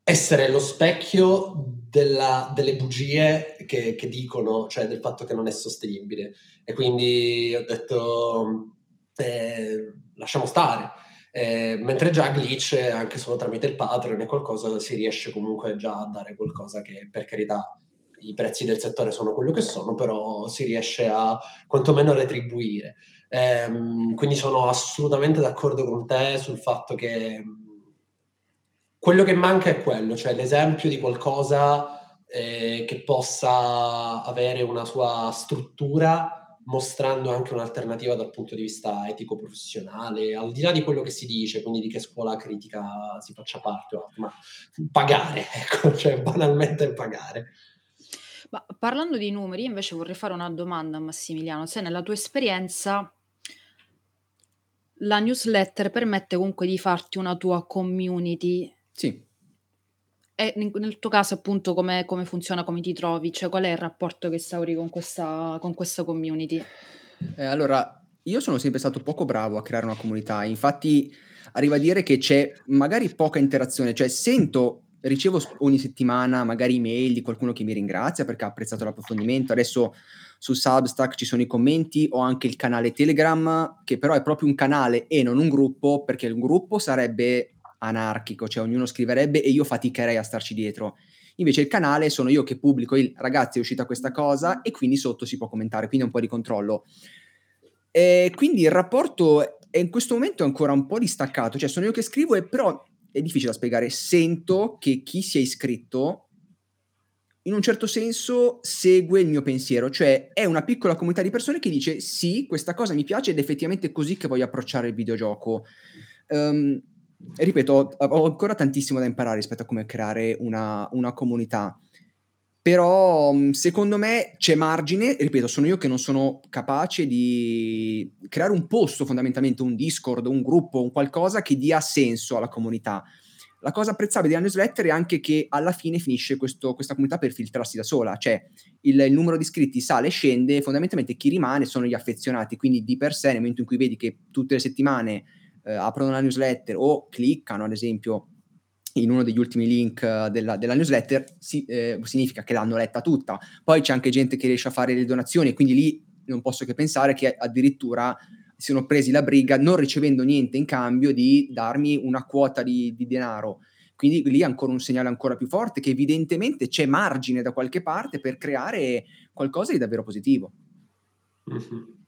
essere lo specchio della, delle bugie che, che, dicono, cioè del fatto che non è sostenibile. E quindi ho detto, eh, lasciamo stare. Eh, mentre già Glitch, anche solo tramite il Patreon e qualcosa, si riesce comunque già a dare qualcosa che, per carità, i prezzi del settore sono quello che sono, però si riesce a quantomeno retribuire. Eh, quindi sono assolutamente d'accordo con te sul fatto che quello che manca è quello, cioè l'esempio di qualcosa eh, che possa avere una sua struttura mostrando anche un'alternativa dal punto di vista etico-professionale, al di là di quello che si dice, quindi di che scuola critica si faccia parte, ma pagare, ecco, cioè banalmente pagare. Ma parlando di numeri, invece vorrei fare una domanda a Massimiliano, se nella tua esperienza la newsletter permette comunque di farti una tua community sì. E nel tuo caso appunto come come funziona, come ti trovi? Cioè qual è il rapporto che instauri con questa con questa community? Eh, allora, io sono sempre stato poco bravo a creare una comunità, infatti arriva a dire che c'è magari poca interazione, cioè sento ricevo ogni settimana magari email di qualcuno che mi ringrazia perché ha apprezzato l'approfondimento. Adesso su Substack ci sono i commenti, ho anche il canale Telegram che però è proprio un canale e non un gruppo, perché un gruppo sarebbe anarchico, cioè ognuno scriverebbe e io faticherei a starci dietro. Invece il canale sono io che pubblico il ragazzi è uscita questa cosa e quindi sotto si può commentare, quindi è un po' di controllo. E quindi il rapporto è in questo momento ancora un po' distaccato, cioè sono io che scrivo e però è difficile da spiegare, sento che chi si è iscritto in un certo senso segue il mio pensiero, cioè è una piccola comunità di persone che dice sì, questa cosa mi piace ed è effettivamente così che voglio approcciare il videogioco. Um, ripeto, ho ancora tantissimo da imparare rispetto a come creare una, una comunità. Però mm, secondo me c'è margine, ripeto, sono io che non sono capace di creare un posto fondamentalmente, un Discord, un gruppo, un qualcosa che dia senso alla comunità. La cosa apprezzabile della newsletter è anche che alla fine finisce questo, questa comunità per filtrarsi da sola, cioè il, il, numero di iscritti sale e scende, fondamentalmente chi rimane sono gli affezionati, quindi di per sé nel momento in cui vedi che tutte le settimane eh, aprono la newsletter o cliccano, ad esempio, in uno degli ultimi link eh, della, della newsletter, si, eh, significa che l'hanno letta tutta. Poi c'è anche gente che riesce a fare le donazioni, quindi lì non posso che pensare che addirittura siano presi la briga, non ricevendo niente in cambio, di darmi una quota di, di denaro. Quindi lì è ancora un segnale ancora più forte che evidentemente c'è margine da qualche parte per creare qualcosa di davvero positivo. Mm-hmm.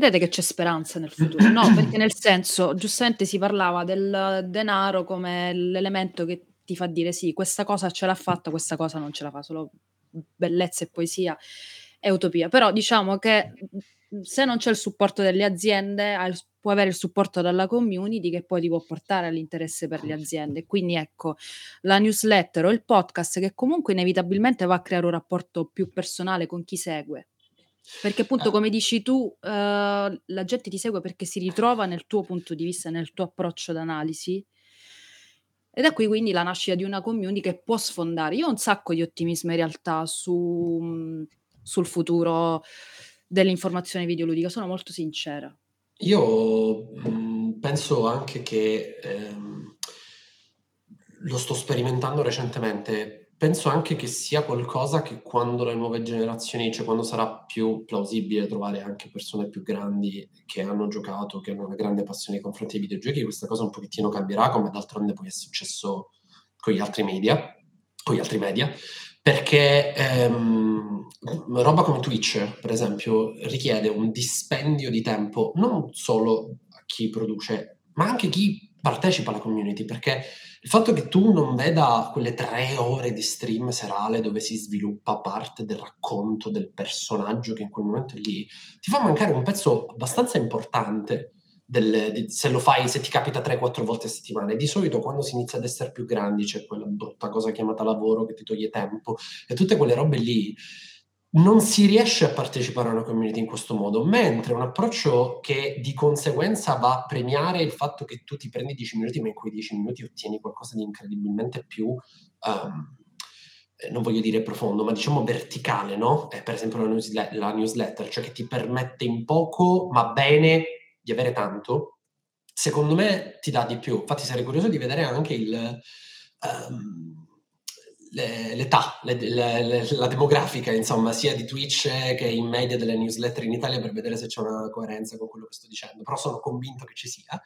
Vedete che c'è speranza nel futuro, no, perché nel senso, giustamente si parlava del denaro come l'elemento che ti fa dire: "Sì, questa cosa ce l'ha fatta, questa cosa non ce la fa", solo bellezza e poesia e utopia. Però diciamo che, se non c'è il supporto delle aziende, puoi avere il supporto dalla community che poi ti può portare all'interesse per le aziende. Quindi ecco, la newsletter o il podcast che comunque inevitabilmente va a creare un rapporto più personale con chi segue. Perché appunto ah. come dici tu, uhm, la gente ti segue perché si ritrova nel tuo punto di vista, nel tuo approccio d'analisi. E da qui quindi la nascita di una community che può sfondare. Io ho un sacco di ottimismo in realtà su mhmm, sul futuro dell'informazione videoludica, sono molto sincera. Io, mhmm, penso anche che, ehm, lo sto sperimentando recentemente, penso anche che sia qualcosa che quando le nuove generazioni cioè quando sarà più plausibile trovare anche persone più grandi che hanno giocato, che hanno una grande passione nei confronti dei videogiochi, questa cosa un pochettino cambierà, come d'altronde poi è successo con gli altri media con gli altri media, perché ehm, roba come Twitch, per esempio, richiede un dispendio di tempo non solo a chi produce, ma anche chi partecipa alla community, perché il fatto che tu non veda quelle tre ore di stream serale dove si sviluppa parte del racconto del personaggio che in quel momento è lì, ti fa mancare un pezzo abbastanza importante del, di, se lo fai, se ti capita 3-4 volte a settimana. E di solito quando si inizia ad essere più grandi c'è quella brutta cosa chiamata lavoro che ti toglie tempo e tutte quelle robe lì. Non si riesce a partecipare a una community in questo modo, mentre un approccio che di conseguenza va a premiare il fatto che tu ti prendi 10 minuti, ma in quei 10 minuti ottieni qualcosa di incredibilmente più um, non voglio dire profondo, ma diciamo verticale, no? Eh, per esempio la, newslet- la, newsletter, cioè che ti permette in poco, ma bene, di avere tanto, secondo me ti dà di più. Infatti sarei curioso di vedere anche il, um, l'età, le, le, la demografica, insomma, sia di Twitch che in media delle newsletter in Italia per vedere se c'è una coerenza con quello che sto dicendo, però sono convinto che ci sia.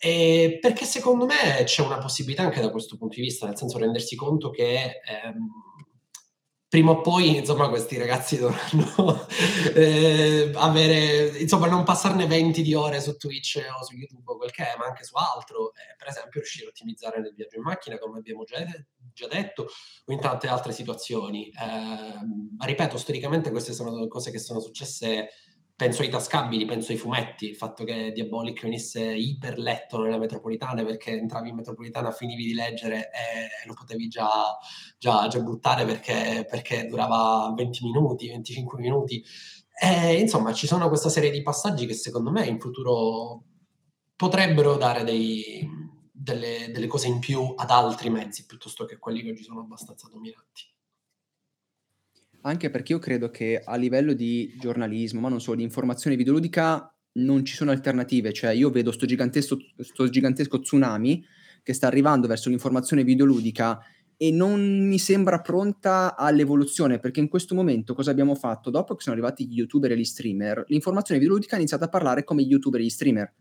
E perché secondo me c'è una possibilità anche da questo punto di vista, nel senso rendersi conto che ehm, prima o poi, insomma, questi ragazzi dovranno eh, avere, insomma, non passarne 20 di ore su Twitch o su YouTube o quel che è, ma anche su altro. Eh, per esempio, riuscire a ottimizzare nel viaggio in macchina, come abbiamo già, già detto, o in tante altre situazioni. Eh, ma ripeto, storicamente queste sono cose che sono successe penso ai tascabili, penso ai fumetti, il fatto che Diabolic venisse iper letto nella metropolitana perché entravi in metropolitana, finivi di leggere e lo potevi già, già, già buttare perché, perché, durava 20 minuti, 25 minuti. E, insomma, ci sono questa serie di passaggi che secondo me in futuro potrebbero dare dei, delle, delle cose in più ad altri mezzi piuttosto che quelli che oggi sono abbastanza dominanti. Anche perché io credo che a livello di giornalismo, ma non solo, di informazione videoludica, non ci sono alternative. Cioè, io vedo sto gigantesco, sto gigantesco tsunami che sta arrivando verso l'informazione videoludica e non mi sembra pronta all'evoluzione, perché in questo momento cosa abbiamo fatto? Dopo che sono arrivati gli youtuber e gli streamer, l'informazione videoludica ha iniziato a parlare come gli youtuber e gli streamer.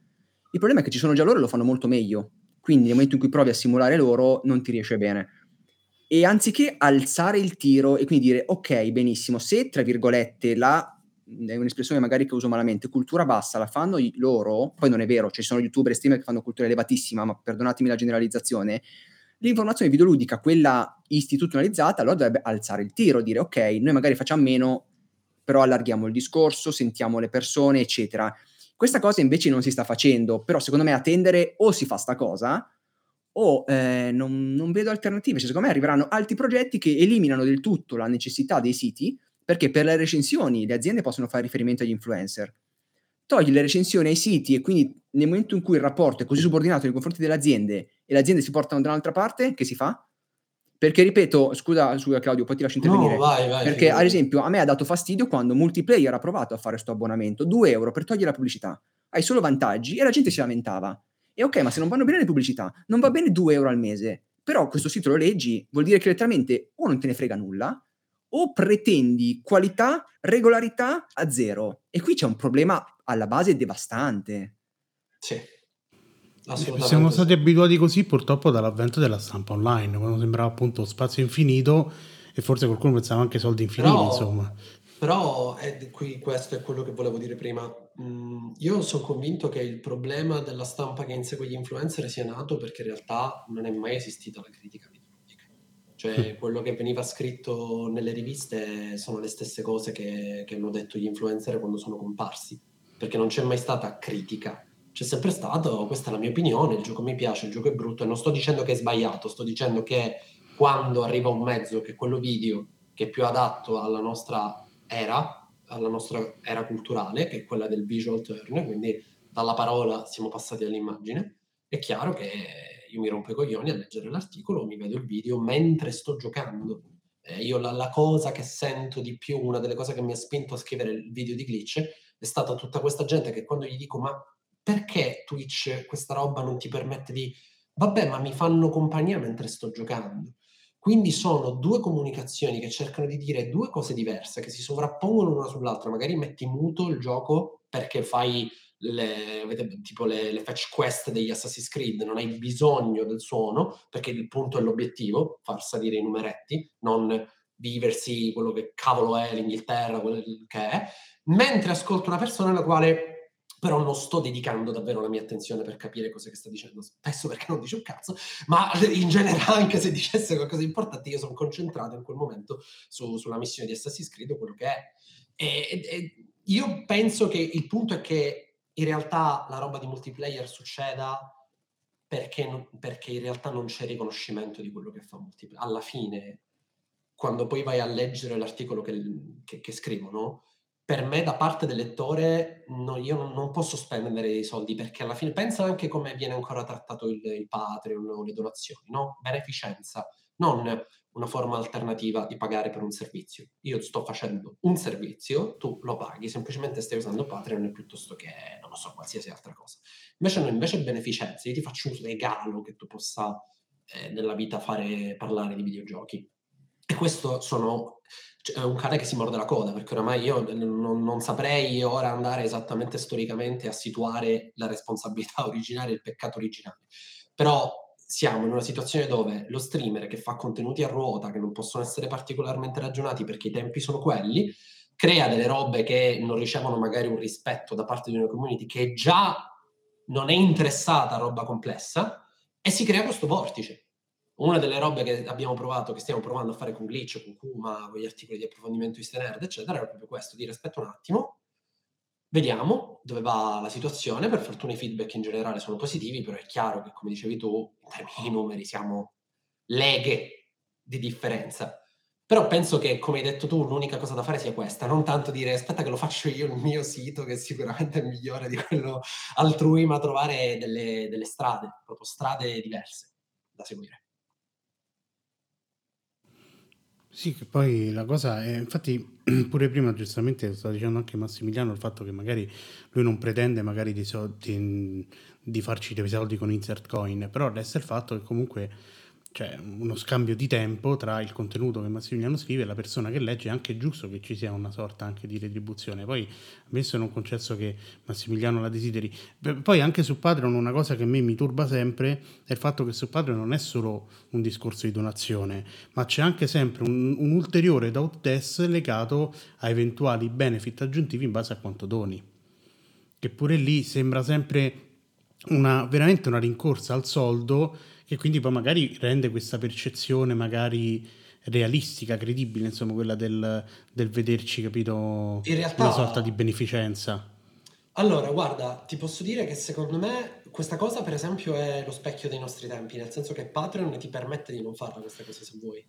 Il problema è che ci sono già loro e lo fanno molto meglio. Quindi nel momento in cui provi a simulare loro, non ti riesce bene e anziché alzare il tiro e quindi dire ok, benissimo, se tra virgolette la è un'espressione magari che uso malamente, cultura bassa la fanno loro, poi non è vero, ci sono youtuber e streamer che fanno cultura elevatissima, ma perdonatemi la generalizzazione, l'informazione videoludica, quella istituzionalizzata, allora dovrebbe alzare il tiro, dire ok, noi magari facciamo meno, però allarghiamo il discorso, sentiamo le persone, eccetera. Questa cosa invece non si sta facendo, però secondo me a tendere o si fa sta cosa, o eh, non, non, vedo alternative. Cioè, secondo me arriveranno altri progetti che eliminano del tutto la necessità dei siti, perché per le recensioni le aziende possono fare riferimento agli influencer. Togli le recensioni ai siti e quindi nel momento in cui il rapporto è così subordinato nei confronti delle aziende e le aziende si portano da un'altra parte, che si fa? Perché ripeto, scusa, scusa Claudio, poi ti lascio intervenire. No, vai, vai, perché ad esempio a me ha dato fastidio quando Multiplayer ha provato a fare questo abbonamento, 2 euro per togliere la pubblicità. Hai solo vantaggi e la gente si lamentava. E ok, ma se non vanno bene le pubblicità, non va bene 2 euro al mese, però questo sito lo leggi, vuol dire che letteralmente o non te ne frega nulla, o pretendi qualità, regolarità a zero. E qui c'è un problema alla base devastante. Sì. Siamo stati abituati così purtroppo dall'avvento della stampa online, quando sembrava appunto spazio infinito e forse qualcuno pensava anche soldi infiniti, Però, insomma. Però è qui, questo è quello che volevo dire prima. Mm, io sono convinto che il problema della stampa che insegue gli influencer sia nato perché in realtà non è mai esistita la critica videoludica. Cioè, mm. quello che veniva scritto nelle riviste sono le stesse cose che, che hanno detto gli influencer quando sono comparsi, perché non c'è mai stata critica. C'è sempre stato, questa è la mia opinione, il gioco mi piace, il gioco è brutto e non sto dicendo che è sbagliato, sto dicendo che quando arriva un mezzo che è quello video, che è più adatto alla nostra era, alla nostra era culturale, che è quella del visual turn, quindi dalla parola siamo passati all'immagine, è chiaro che io mi rompo i coglioni a leggere l'articolo, mi vedo il video mentre sto giocando. Eh, io la, la, cosa che sento di più, una delle cose che mi ha spinto a scrivere il video di Glitch, è stata tutta questa gente che quando gli dico ma perché Twitch questa roba non ti permette di... Vabbè, ma mi fanno compagnia mentre sto giocando. Quindi sono due comunicazioni che cercano di dire due cose diverse, che si sovrappongono l'una sull'altra. Magari metti muto il gioco perché fai le, tipo le, le fetch quest degli Assassin's Creed, non hai bisogno del suono, perché il punto è l'obiettivo, far salire i numeretti, non viversi quello che cavolo è l'Inghilterra, quello che è, mentre ascolto una persona alla quale però non sto dedicando davvero la mia attenzione per capire cosa che sta dicendo, spesso perché non dice un cazzo, ma in generale anche se dicesse qualcosa di importante io sono concentrato in quel momento su, sulla missione di Assassin's Creed o quello che è. E, e, io penso che il punto è che in realtà la roba di multiplayer succeda perché, perché in realtà non c'è riconoscimento di quello che fa multiplayer. Alla fine, quando poi vai a leggere l'articolo che, che, che scrivono, per me da parte del lettore no, io non, posso spendere i soldi perché alla fine pensa anche come viene ancora trattato il, il Patreon o le donazioni, no? Beneficenza, non una forma alternativa di pagare per un servizio. Io sto facendo un servizio, tu lo paghi, semplicemente stai usando Patreon piuttosto che, non lo so, qualsiasi altra cosa. Invece no, invece beneficenza, io ti faccio un regalo che tu possa eh, nella vita fare parlare di videogiochi. E questo sono cioè, un cane che si morde la coda, perché oramai io non, non, saprei ora andare esattamente storicamente a situare la responsabilità originale, il peccato originale. Però siamo in una situazione dove lo streamer che fa contenuti a ruota, che non possono essere particolarmente ragionati perché i tempi sono quelli, crea delle robe che non ricevono magari un rispetto da parte di una community che già non è interessata a roba complessa e si crea questo vortice una delle robe che abbiamo provato, che stiamo provando a fare con Glitch, con Kuma, con gli articoli di approfondimento di Nerd, eccetera, era proprio questo, dire aspetta un attimo, vediamo dove va la situazione, per fortuna i feedback in generale sono positivi, però è chiaro che, come dicevi tu, in termini di numeri siamo leghe di differenza. Però penso che, come hai detto tu, l'unica cosa da fare sia questa, non tanto dire aspetta che lo faccio io il mio sito, che sicuramente è migliore di quello altrui, ma trovare delle, delle strade, proprio strade diverse da seguire. Sì, che poi la cosa è, infatti pure prima giustamente stava dicendo anche Massimiliano il fatto che magari lui non pretende magari di, soldi, di farci dei soldi con insert coin, però resta il fatto che comunque cioè uno scambio di tempo tra il contenuto che Massimiliano scrive e la persona che legge, è anche giusto che ci sia una sorta anche di retribuzione. Poi a me sono concesso che Massimiliano la desideri. Poi anche su Patreon una cosa che a me mi turba sempre è il fatto che su Patreon non è solo un discorso di donazione, ma c'è anche sempre un, un ulteriore test legato a eventuali benefit aggiuntivi in base a quanto doni. Che pure lì sembra sempre una, veramente una rincorsa al soldo che quindi poi magari rende questa percezione magari realistica, credibile, insomma, quella del, del vederci, capito, In realtà, una sorta di beneficenza. Allora, guarda, ti posso dire che secondo me questa cosa, per esempio, è lo specchio dei nostri tempi, nel senso che Patreon ti permette di non farla questa cosa se vuoi.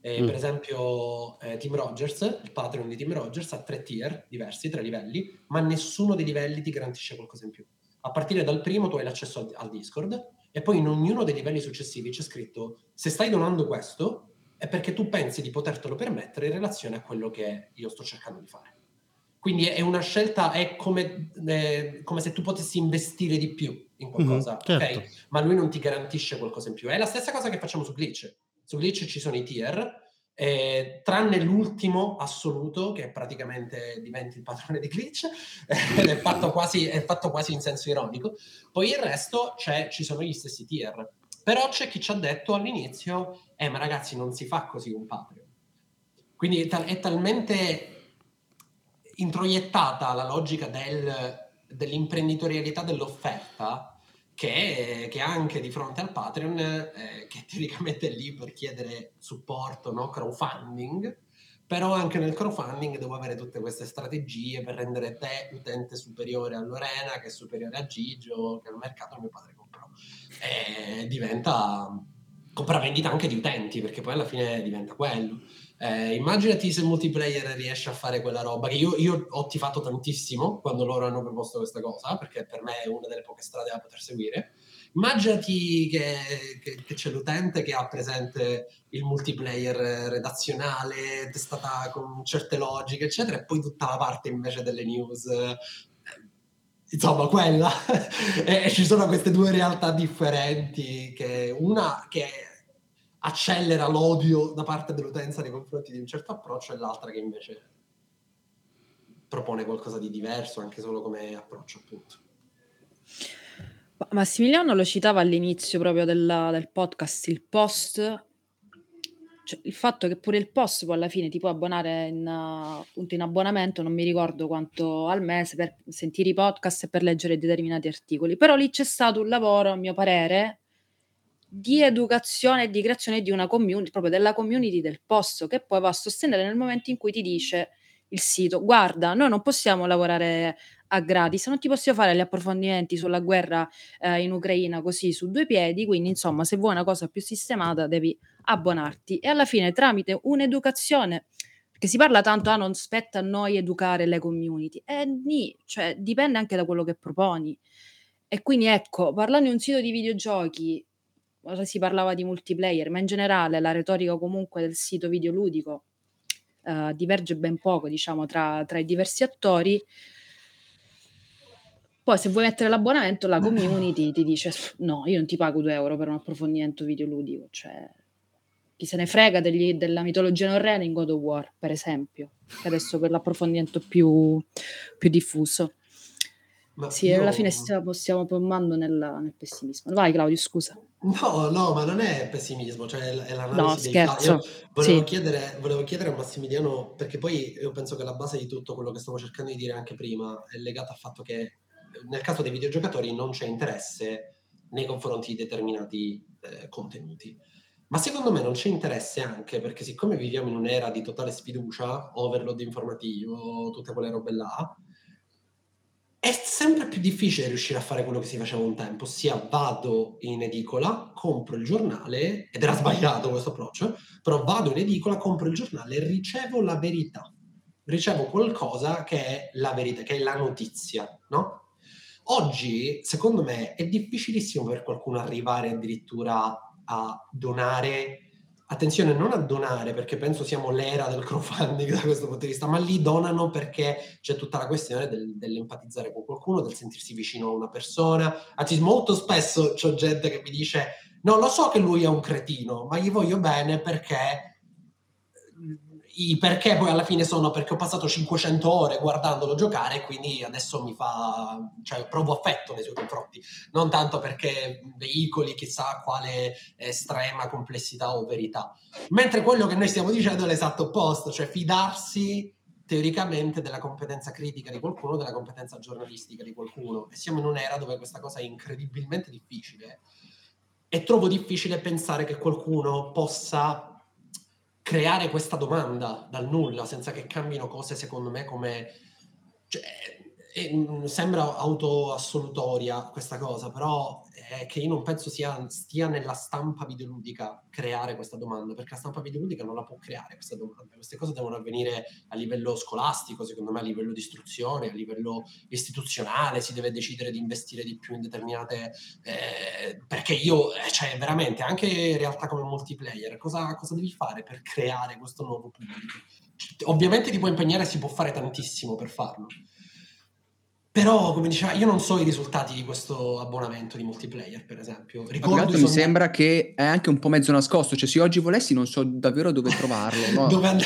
E, mm. Per esempio, eh, Team Rogers, il Patreon di Team Rogers ha tre tier diversi, tre livelli, ma nessuno dei livelli ti garantisce qualcosa in più. A partire dal primo tu hai l'accesso al, al Discord, e poi in ognuno dei livelli successivi c'è scritto se stai donando questo è perché tu pensi di potertelo permettere in relazione a quello che io sto cercando di fare. Quindi è una scelta, è come, eh, come se tu potessi investire di più in qualcosa, mm, certo. ok? Ma lui non ti garantisce qualcosa in più. È la stessa cosa che facciamo su Glitch. Su Glitch ci sono i tier, eh, tranne l'ultimo assoluto, che praticamente diventi il padrone di glitch, ed è fatto, quasi, è fatto quasi in senso ironico. Poi il resto ci sono gli stessi tier. Però c'è chi ci ha detto all'inizio, eh ma ragazzi non si fa così un Patreon. Quindi è, tal- è talmente introiettata la logica del, dell'imprenditorialità dell'offerta che, che, anche di fronte al Patreon, eh, che teoricamente è lì per chiedere supporto, no? crowdfunding, però anche nel crowdfunding devo avere tutte queste strategie per rendere te utente superiore a Lorena, che è superiore a Gigio, che al mercato mio padre comprò. E diventa compravendita anche di utenti, perché poi alla fine diventa quello. Eh, immaginati se multiplayer riesce a fare quella roba che io, io, ho tifato tantissimo quando loro hanno proposto questa cosa, perché per me è una delle poche strade da poter seguire. Immaginati che, che, che c'è l'utente che ha presente il multiplayer redazionale, testata con certe logiche, eccetera, e poi tutta la parte invece delle news insomma, quella. e ci sono queste due realtà differenti, che una che accelera l'odio da parte dell'utenza nei confronti di un certo approccio e l'altra che invece propone qualcosa di diverso, anche solo come approccio, appunto. Massimiliano lo citava all'inizio proprio del, del podcast, il post cioè, il fatto che pure il post poi alla fine ti può abbonare in, appunto in abbonamento, non mi ricordo quanto al mese, per sentire i podcast e per leggere determinati articoli. Però lì c'è stato un lavoro, a mio parere, di educazione e di creazione di una community, proprio della community del posto, che poi va a sostenere nel momento in cui ti dice il sito, guarda, noi non possiamo lavorare a gratis, non ti possiamo fare gli approfondimenti sulla guerra eh, in Ucraina così su due piedi, quindi insomma se vuoi una cosa più sistemata devi abbonarti e alla fine tramite un'educazione perché si parla tanto, ah, non spetta a noi educare le community. E eh, cioè, dipende anche da quello che proponi. E quindi ecco, parlando di un sito di videogiochi, si parlava di multiplayer, ma in generale la retorica comunque del sito videoludico uh, diverge ben poco, diciamo, tra, tra i diversi attori. Poi se vuoi mettere l'abbonamento, la community ti dice no, io non ti pago 2 euro per un approfondimento videoludico, cioè chi se ne frega degli, della mitologia norrena in God of War, per esempio, che adesso per l'approfondimento più, più diffuso. Ma sì, io... alla fine stiamo, stiamo pommando nel, nel, pessimismo. Vai Claudio, scusa. No, no, ma non è pessimismo, cioè è l'analisi no, scherzo. Volevo, sì. chiedere, volevo, chiedere, a Massimiliano, perché poi io penso che la base di tutto quello che stavo cercando di dire anche prima è legata al fatto che nel caso dei videogiocatori non c'è interesse nei confronti di determinati eh, contenuti. Ma secondo me non c'è interesse anche perché siccome viviamo in un'era di totale sfiducia, overload informativo, tutte quelle robe là, è sempre più difficile riuscire a fare quello che si faceva un tempo, ossia vado in edicola, compro il giornale, ed era sbagliato questo approccio, però vado in edicola, compro il giornale e ricevo la verità. Ricevo qualcosa che è la verità, che è la notizia, no? Oggi, secondo me, è difficilissimo per qualcuno arrivare addirittura a donare attenzione non a donare perché penso siamo l'era del crowdfunding da questo punto di vista, ma lì donano perché c'è tutta la questione del, dell'empatizzare con qualcuno, del sentirsi vicino a una persona. Anzi, molto spesso c'è gente che mi dice: No, lo so che lui è un cretino, ma gli voglio bene perché i perché poi alla fine sono perché ho passato 500 ore guardandolo giocare e quindi adesso mi fa, cioè provo affetto nei suoi confronti, non tanto perché veicoli chissà quale estrema complessità o verità. Mentre quello che noi stiamo dicendo è l'esatto opposto, cioè fidarsi teoricamente della competenza critica di qualcuno, della competenza giornalistica di qualcuno. E siamo in un'era dove questa cosa è incredibilmente difficile. E trovo difficile pensare che qualcuno possa creare questa domanda dal nulla senza che cambino cose secondo me come cioè, è, mm, sembra autoassolutoria questa cosa però è che io non penso sia, stia nella stampa videoludica creare questa domanda, perché la stampa videoludica non la può creare questa domanda. Queste cose devono avvenire a livello scolastico, secondo me a livello di istruzione, a livello istituzionale, si deve decidere di investire di più in determinate... Eh, perché io, eh, cioè veramente, anche realtà come multiplayer, cosa, cosa devi fare per creare questo nuovo pubblico? Ovviamente ti puoi impegnare, si può fare tantissimo per farlo però, come diceva, io non so i risultati di questo abbonamento di multiplayer, per esempio. Ricordo mi sembra che è anche un po' mezzo nascosto, cioè se oggi volessi non so davvero dove trovarlo. No? dove and-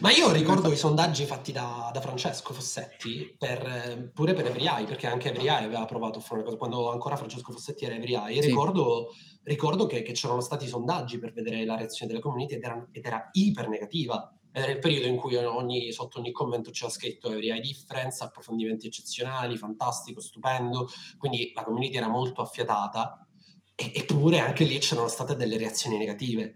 Ma io ricordo i sondaggi fatti da, da Francesco Fossetti, per, pure per EveryEye, perché anche EveryEye aveva provato a fare una cosa, quando ancora Francesco Fossetti era EveryEye. Sì. Ricordo, ricordo che, che, c'erano stati sondaggi per vedere la reazione della community ed era, ed era iper negativa era il periodo in cui ogni, sotto ogni commento c'era scritto Every Eye Difference, approfondimenti eccezionali, fantastico, stupendo, quindi la community era molto affiatata, e, eppure anche lì c'erano state delle reazioni negative.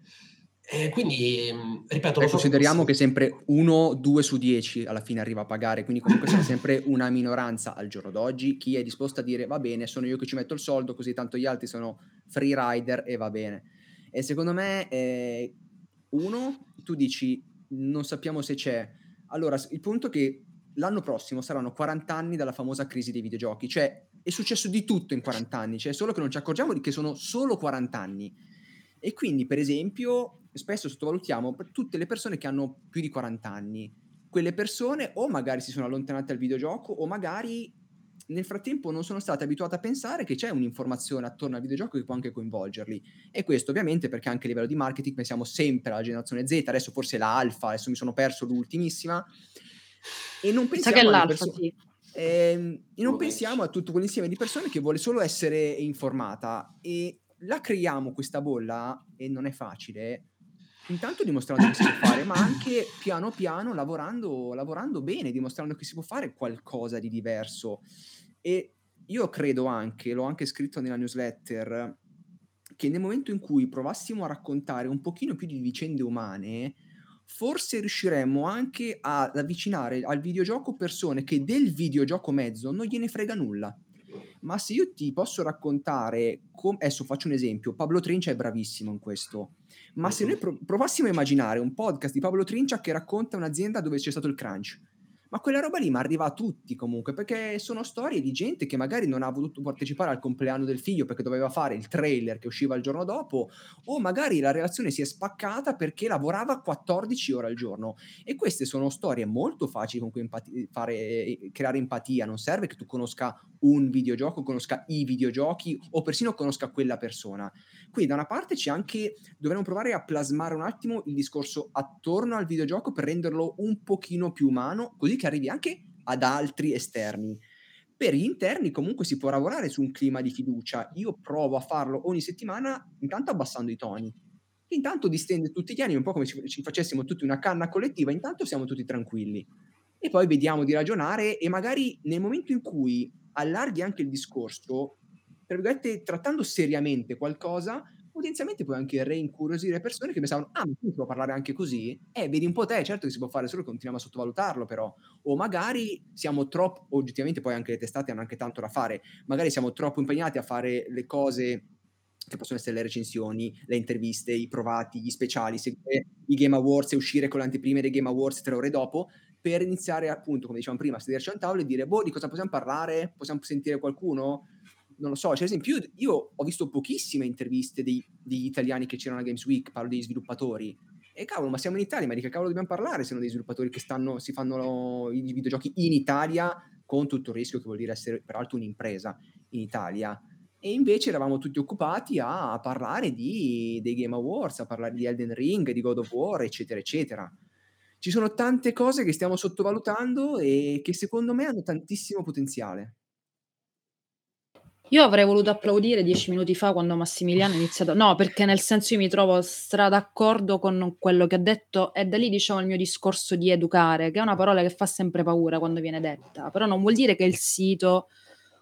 E quindi, ripeto... Beh, consideriamo che sempre uno, due su dieci alla fine arriva a pagare, quindi comunque sarà sempre una minoranza al giorno d'oggi. Chi è disposto a dire va bene, sono io che ci metto il soldo, così tanto gli altri sono free rider e va bene. E secondo me, eh, uno, tu dici non sappiamo se c'è. Allora, il punto è che l'anno prossimo saranno 40 anni dalla famosa crisi dei videogiochi, cioè è successo di tutto in 40 anni, cioè solo che non ci accorgiamo che sono solo 40 anni. E quindi, per esempio, spesso sottovalutiamo tutte le persone che hanno più di 40 anni. Quelle persone o magari si sono allontanate dal videogioco o magari nel frattempo non sono state abituate a pensare che c'è un'informazione attorno al videogioco che può anche coinvolgerli. E questo ovviamente perché anche a livello di marketing pensiamo sempre alla generazione Z, adesso forse la alfa, adesso mi sono perso l'ultimissima, e non pensiamo che l'alfa, perso- sì. ehm, e non pensiamo a tutto quell'insieme di persone che vuole solo essere informata e la creiamo questa bolla e non è facile intanto dimostrando che si può fare, ma anche piano piano lavorando, lavorando bene, dimostrando che si può fare qualcosa di diverso. E io credo anche, l'ho anche scritto nella newsletter, che nel momento in cui provassimo a raccontare un pochino più di vicende umane, forse riusciremmo anche ad avvicinare al videogioco persone che del videogioco mezzo non gliene frega nulla. Ma se io ti posso raccontare, com- adesso faccio un esempio, Pablo Trincia è bravissimo in questo, ma se noi pro- provassimo a immaginare un podcast di Pablo Trincia che racconta un'azienda dove c'è stato il crunch, ma quella roba lì mi arriva a tutti comunque, perché sono storie di gente che magari non ha voluto partecipare al compleanno del figlio perché doveva fare il trailer che usciva il giorno dopo, o magari la relazione si è spaccata perché lavorava 14 ore al giorno. E queste sono storie molto facili con cui empati- fare, creare empatia. Non serve che tu conosca un videogioco, conosca i videogiochi o persino conosca quella persona. Quindi da una parte c'è anche, dovremmo provare a plasmare un attimo il discorso attorno al videogioco per renderlo un pochino più umano, così che arrivi anche ad altri esterni. Per gli interni comunque si può lavorare su un clima di fiducia. Io provo a farlo ogni settimana, intanto abbassando i toni. Intanto distende tutti gli anni, un po' come se ci facessimo tutti una canna collettiva, intanto siamo tutti tranquilli. E poi vediamo di ragionare e magari nel momento in cui allarghi anche il discorso, tra trattando seriamente qualcosa, potenzialmente puoi anche reincuriosire persone che pensavano, ah, ma tu può parlare anche così? Eh, vedi un po' te, certo che si può fare, solo che continuiamo a sottovalutarlo però. O magari siamo troppo, oggettivamente poi anche le testate hanno anche tanto da fare, magari siamo troppo impegnati a fare le cose che possono essere le recensioni, le interviste, i provati, gli speciali, seguire i Game Awards e uscire con le anteprime dei Game Awards tre ore dopo, per iniziare appunto, come dicevamo prima, a sederci a un tavolo e dire, boh, di cosa possiamo parlare? Possiamo sentire qualcuno? Non lo so, cioè, ad esempio, io, io ho visto pochissime interviste dei, degli italiani che c'erano a Games Week, parlo degli sviluppatori. E cavolo, ma siamo in Italia, ma di che cavolo dobbiamo parlare se non dei sviluppatori che stanno, si fanno i videogiochi in Italia con tutto il rischio che vuol dire essere peraltro un'impresa in Italia. E invece eravamo tutti occupati a parlare di, dei Game Awards, a parlare di Elden Ring, di God of War, eccetera, eccetera. Ci sono tante cose che stiamo sottovalutando e che secondo me hanno tantissimo potenziale. Io avrei voluto applaudire dieci minuti fa quando Massimiliano ha iniziato. No, perché nel senso io mi trovo stra d'accordo con quello che ha detto e da lì diciamo il mio discorso di educare, che è una parola che fa sempre paura quando viene detta, però non vuol dire che il sito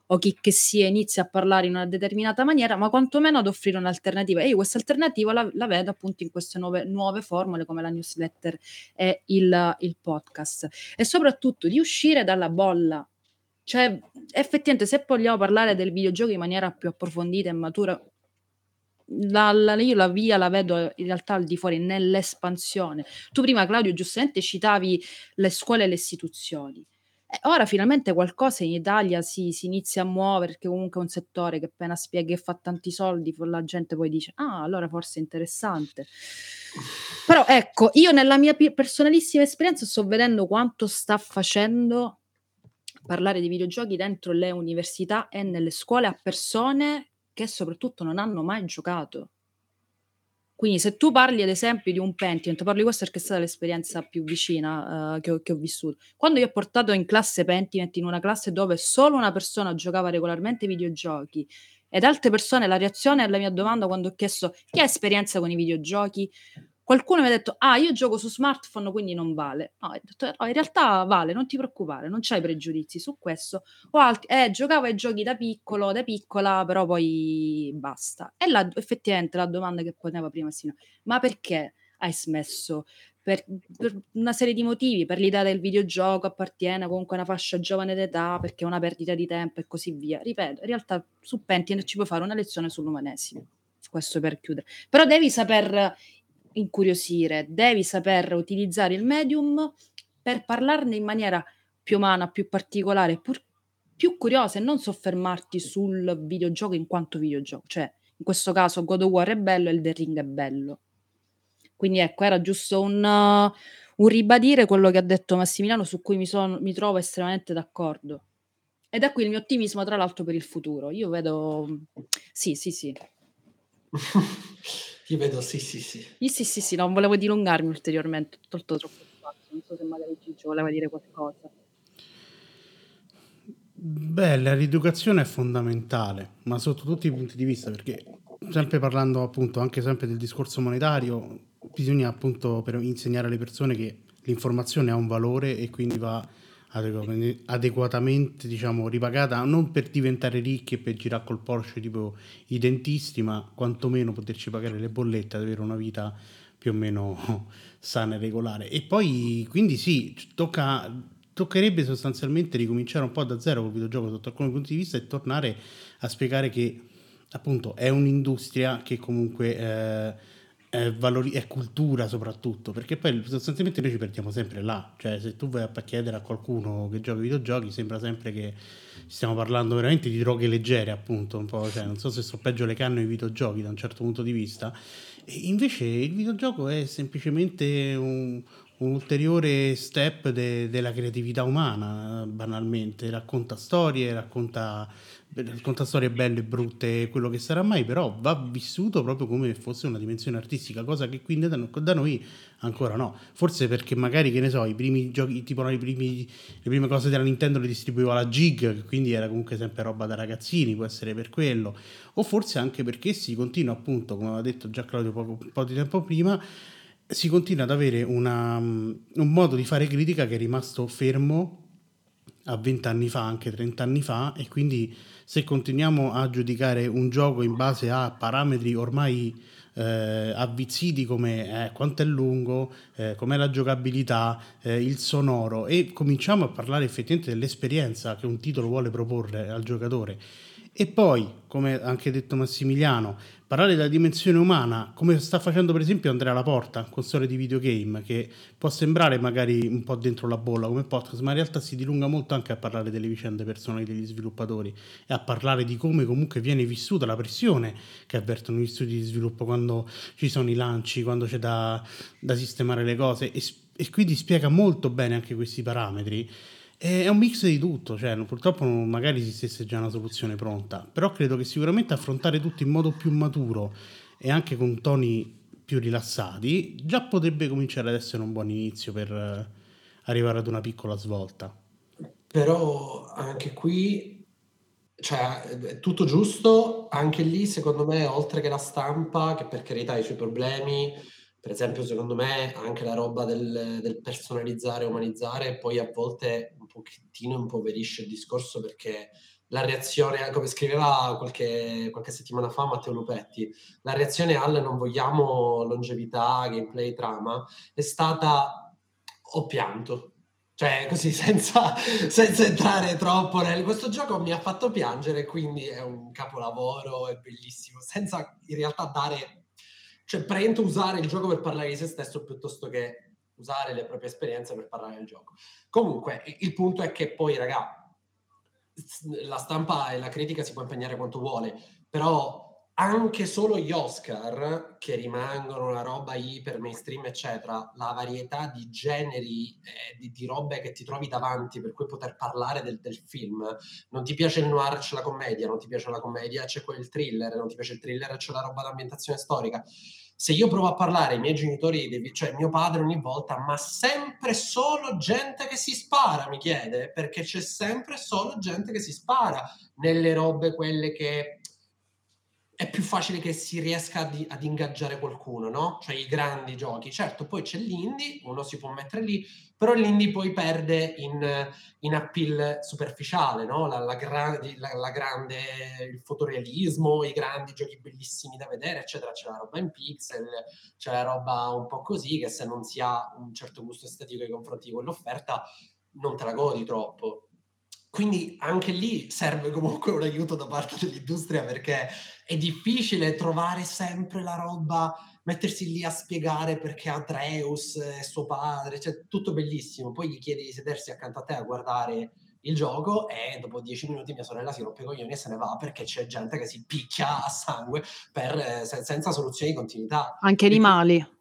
o chi che sia inizia a parlare in una determinata maniera, ma quantomeno ad offrire un'alternativa. E io questa alternativa la, la vedo appunto in queste nuove, nuove, formule come la newsletter e il, il podcast. E soprattutto di uscire dalla bolla cioè, effettivamente, se vogliamo parlare del videogioco in maniera più approfondita e matura, la, la, io la via la vedo in realtà al di fuori, nell'espansione. Tu prima, Claudio, giustamente citavi le scuole e le istituzioni. E ora finalmente qualcosa in Italia si, si, inizia a muovere, perché comunque è un settore che appena spiega e fa tanti soldi, la gente poi dice, ah, allora forse è interessante. Però ecco, io nella mia personalissima esperienza sto vedendo quanto sta facendo parlare di videogiochi dentro le università e nelle scuole a persone che soprattutto non hanno mai giocato. Quindi se tu parli ad esempio di un Pentiment, parlo di questo perché è stata l'esperienza più vicina uh, che, ho, che, ho, vissuto. Quando io ho portato in classe Pentiment, in una classe dove solo una persona giocava regolarmente videogiochi ed altre persone, la reazione alla mia domanda quando ho chiesto chi ha esperienza con i videogiochi, Qualcuno mi ha detto: "Ah, io gioco su smartphone, quindi non vale". No, detto: "No, in realtà vale, non ti preoccupare, non c'hai pregiudizi su questo". O altri: "Eh, giocavo ai giochi da piccolo, da piccola, però poi basta". E là effettivamente la domanda che poneva prima Sina: "Ma perché hai smesso?" Per, per una serie di motivi, per l'idea del videogioco appartiene comunque a una fascia giovane d'età, perché è una perdita di tempo e così via. Ripeto, in realtà su Pentiment ci puoi fare una lezione sull'umanesimo. Questo per chiudere. Però devi saper incuriosire, devi saper utilizzare il medium per parlarne in maniera più umana, più particolare, pur, più curiosa e non soffermarti sul videogioco in quanto videogioco. Cioè, in questo caso God of War è bello e il The Ring è bello. Quindi ecco, era giusto un, uh, un ribadire quello che ha detto Massimiliano, su cui mi, sono, mi trovo estremamente d'accordo. E da qui il mio ottimismo tra l'altro per il futuro. Io vedo sì, sì, sì. Io vedo sì, sì, sì. Io sì, sì, sì, non volevo dilungarmi ulteriormente, ho tolto troppo spazio, non so se magari Gigio voleva dire qualcosa. Beh, la rieducazione è fondamentale, ma sotto tutti i punti di vista, perché sempre parlando appunto anche sempre del discorso monetario, bisogna appunto per insegnare alle persone che l'informazione ha un valore e quindi va adeguatamente diciamo ripagata non per diventare ricchi e per girare col Porsche tipo i dentisti ma quantomeno poterci pagare le bollette ad avere una vita più o meno sana e regolare. E poi quindi sì tocca toccherebbe sostanzialmente ricominciare un po' da zero col videogioco sotto alcuni punti di vista e tornare a spiegare che appunto è un'industria che comunque eh, è, valori- è cultura soprattutto, perché poi sostanzialmente noi ci perdiamo sempre là, cioè se tu vai a chiedere a qualcuno che gioca ai videogiochi sembra sempre che stiamo parlando veramente di droghe leggere appunto, un po', cioè, non so se so peggio le canne ai videogiochi da un certo punto di vista, e invece il videogioco è semplicemente un, un ulteriore step de- della creatività umana, banalmente. Racconta storie, racconta, racconta, storie belle brutte, quello che sarà mai, però va vissuto proprio come fosse una dimensione artistica, cosa che qui da, noi ancora no. Forse perché magari, che ne so, i primi giochi, tipo i primi, le prime cose della Nintendo le distribuiva la Gig, quindi era comunque sempre roba da ragazzini, può essere per quello. O forse anche perché si continua appunto, come aveva detto già Claudio poco, un po' di tempo prima, si continua ad avere una, mm, un modo di fare critica che è rimasto fermo a 20 anni fa, anche 30 anni fa, e quindi se continuiamo a giudicare un gioco in base a parametri ormai eh, avvizziti come eh, quanto è lungo, eh, com'è la giocabilità, eh, il sonoro, e cominciamo a parlare effettivamente dell'esperienza che un titolo vuole proporre al giocatore e poi, come ha anche detto Massimiliano, parlare della dimensione umana, come sta facendo per esempio Andrea Laporta con storie di videogame, che può sembrare magari un po' dentro la bolla come podcast, ma in realtà si dilunga molto anche a parlare delle vicende personali degli sviluppatori e a parlare di come comunque viene vissuta la pressione che avvertono gli studi di sviluppo quando ci sono i lanci, quando c'è da, da sistemare le cose e, e quindi spiega molto bene anche questi parametri. È un mix di tutto, cioè purtroppo magari esistesse già una soluzione pronta, però credo che sicuramente affrontare tutto in modo più maturo e anche con toni più rilassati già potrebbe cominciare ad essere un buon inizio per eh, arrivare ad una piccola svolta. Però anche qui, cioè, tutto giusto, anche lì secondo me, oltre che la stampa, che per carità ha i suoi problemi, per esempio, secondo me anche la roba del, del personalizzare, umanizzare, poi a volte pochettino impoverisce il discorso perché la reazione, come scriveva qualche, qualche, settimana fa Matteo Lupetti, la reazione al non vogliamo longevità, gameplay, trama, è stata ho pianto. Cioè, così, senza, senza entrare troppo nel... Questo gioco mi ha fatto piangere, quindi è un capolavoro, è bellissimo, senza in realtà dare cioè prendo usare il gioco per parlare di se stesso piuttosto che usare le proprie esperienze per parlare del gioco. Comunque, il punto è che poi, raga, la stampa e la critica si può impegnare quanto vuole, però anche solo gli Oscar, che rimangono una roba iper mainstream, eccetera, la varietà di generi, eh, di, di, robe che ti trovi davanti per cui poter parlare del, del, film. Non ti piace il noir, c'è la commedia, non ti piace la commedia, c'è quel thriller, non ti piace il thriller, c'è la roba d'ambientazione storica. Se io provo a parlare ai miei genitori, cioè mio padre ogni volta, ma sempre solo gente che si spara, mi chiede, perché c'è sempre solo gente che si spara nelle robe quelle che è più facile che si riesca ad, ad, ingaggiare qualcuno, no? Cioè i grandi giochi. Certo, poi c'è l'indie, uno si può mettere lì, però l'indie poi perde in, in appeal superficiale, no? La, la, gra- la, la, grande, il fotorealismo, i grandi giochi bellissimi da vedere, eccetera. C'è la roba in pixel, c'è la roba un po' così, che se non si ha un certo gusto estetico nei confronti di quell'offerta, non te la godi troppo. Quindi anche lì serve comunque un aiuto da parte dell'industria perché è difficile trovare sempre la roba, mettersi lì a spiegare perché Atreus è suo padre, cioè tutto bellissimo. Poi gli chiedi di sedersi accanto a te a guardare il gioco e dopo dieci minuti mia sorella si rompe i coglioni e se ne va perché c'è gente che si picchia a sangue per, eh, senza soluzioni di continuità. Anche animali.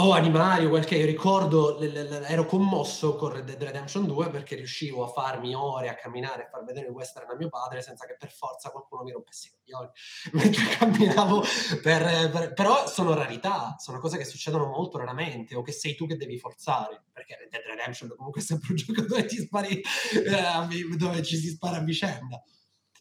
O animali o qualche io ricordo l- l- ero commosso con Red Dead Redemption 2 perché riuscivo a farmi ore a camminare e far vedere il western a mio padre senza che per forza qualcuno mi rompesse i coglioni. Mentre camminavo per, per, però sono rarità sono cose che succedono molto raramente o che sei tu che devi forzare perché Red Dead Redemption comunque è sempre un gioco dove spari eh, dove ci si spara a vicenda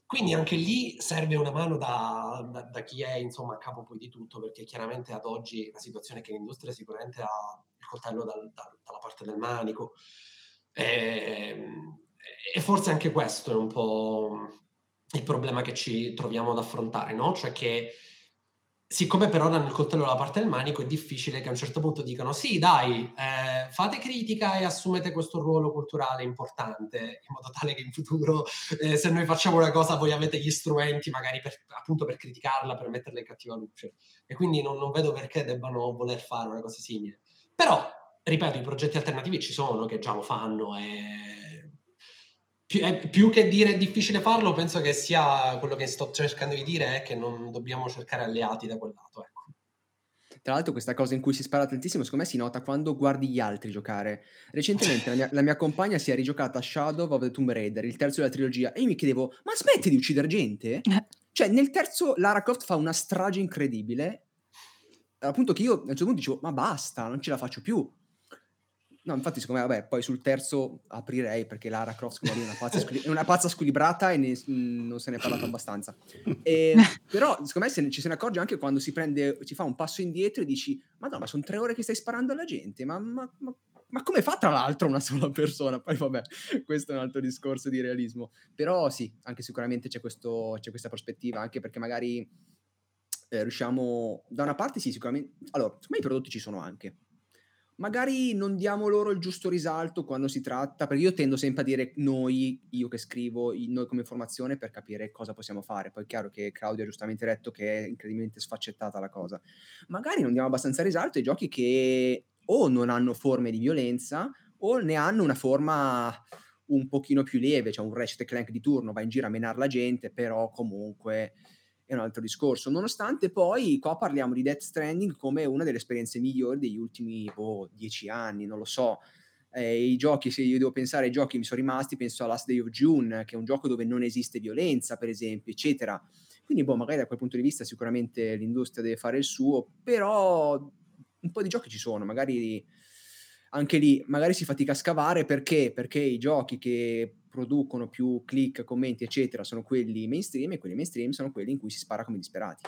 quindi anche lì serve una mano da, da, da, chi è insomma a capo poi di tutto, perché chiaramente ad oggi la situazione è che l'industria sicuramente ha il coltello dal, dal, dalla parte del manico. E, ehm, e, forse anche questo è un po' il problema che ci troviamo ad affrontare, no? Cioè che Siccome per ora il coltello dalla parte del manico, è difficile che a un certo punto dicano sì, dai, eh, fate critica e assumete questo ruolo culturale importante, in modo tale che in futuro, eh, se noi facciamo una cosa, voi avete gli strumenti magari per, appunto per criticarla, per metterla in cattiva luce. E quindi non, non vedo perché debbano voler fare una cosa simile. Però, ripeto, i progetti alternativi ci sono, che già lo fanno e più, è, più, che dire è difficile farlo, penso che sia quello che sto cercando di dire è che non dobbiamo cercare alleati da quel lato. Ecco. Tra l'altro questa cosa in cui si spara tantissimo, secondo me si nota quando guardi gli altri giocare. Recentemente la, mia, la mia compagna si è rigiocata Shadow of the Tomb Raider, il terzo della trilogia, e io mi chiedevo, ma smetti di uccidere gente? Eh. Cioè, nel terzo Lara Croft fa una strage incredibile, appunto che io a un certo punto dicevo, ma basta, non ce la faccio più. No, infatti, secondo me, vabbè, poi sul terzo aprirei perché Lara Croft è una pazza, squil- è una pazza squilibrata e ne- non se ne è parlato abbastanza. E, però, secondo me, se ne- ci se ne accorge anche quando si prende, si fa un passo indietro e dici: Ma no, ma sono tre ore che stai sparando alla gente, ma, ma, ma, ma come fa tra l'altro una sola persona? Poi, vabbè, questo è un altro discorso di realismo. Però, sì, anche sicuramente c'è, questo, c'è questa prospettiva, anche perché magari eh, riusciamo, da una parte, sì, sicuramente. Allora, secondo me i prodotti ci sono anche magari non diamo loro il giusto risalto quando si tratta, perché io tendo sempre a dire noi, io che scrivo, noi come informazione per capire cosa possiamo fare. Poi è chiaro che Claudio ha giustamente detto che è incredibilmente sfaccettata la cosa. Magari non diamo abbastanza risalto ai giochi che o non hanno forme di violenza o ne hanno una forma un pochino più lieve, cioè un Ratchet Clank di turno, va in giro a menare la gente, però comunque è un altro discorso. Nonostante poi qua parliamo di Death Stranding come una delle esperienze migliori degli ultimi oh, dieci anni, non lo so. Eh, I giochi, se io devo pensare ai giochi che mi sono rimasti, penso a Last Day of June, che è un gioco dove non esiste violenza, per esempio, eccetera. Quindi, boh, magari da quel punto di vista sicuramente l'industria deve fare il suo, però un po' di giochi ci sono, magari anche lì magari si fatica a scavare perché? Perché i giochi che producono più click, commenti, eccetera, sono quelli mainstream e quelli mainstream sono quelli in cui si spara come disperati.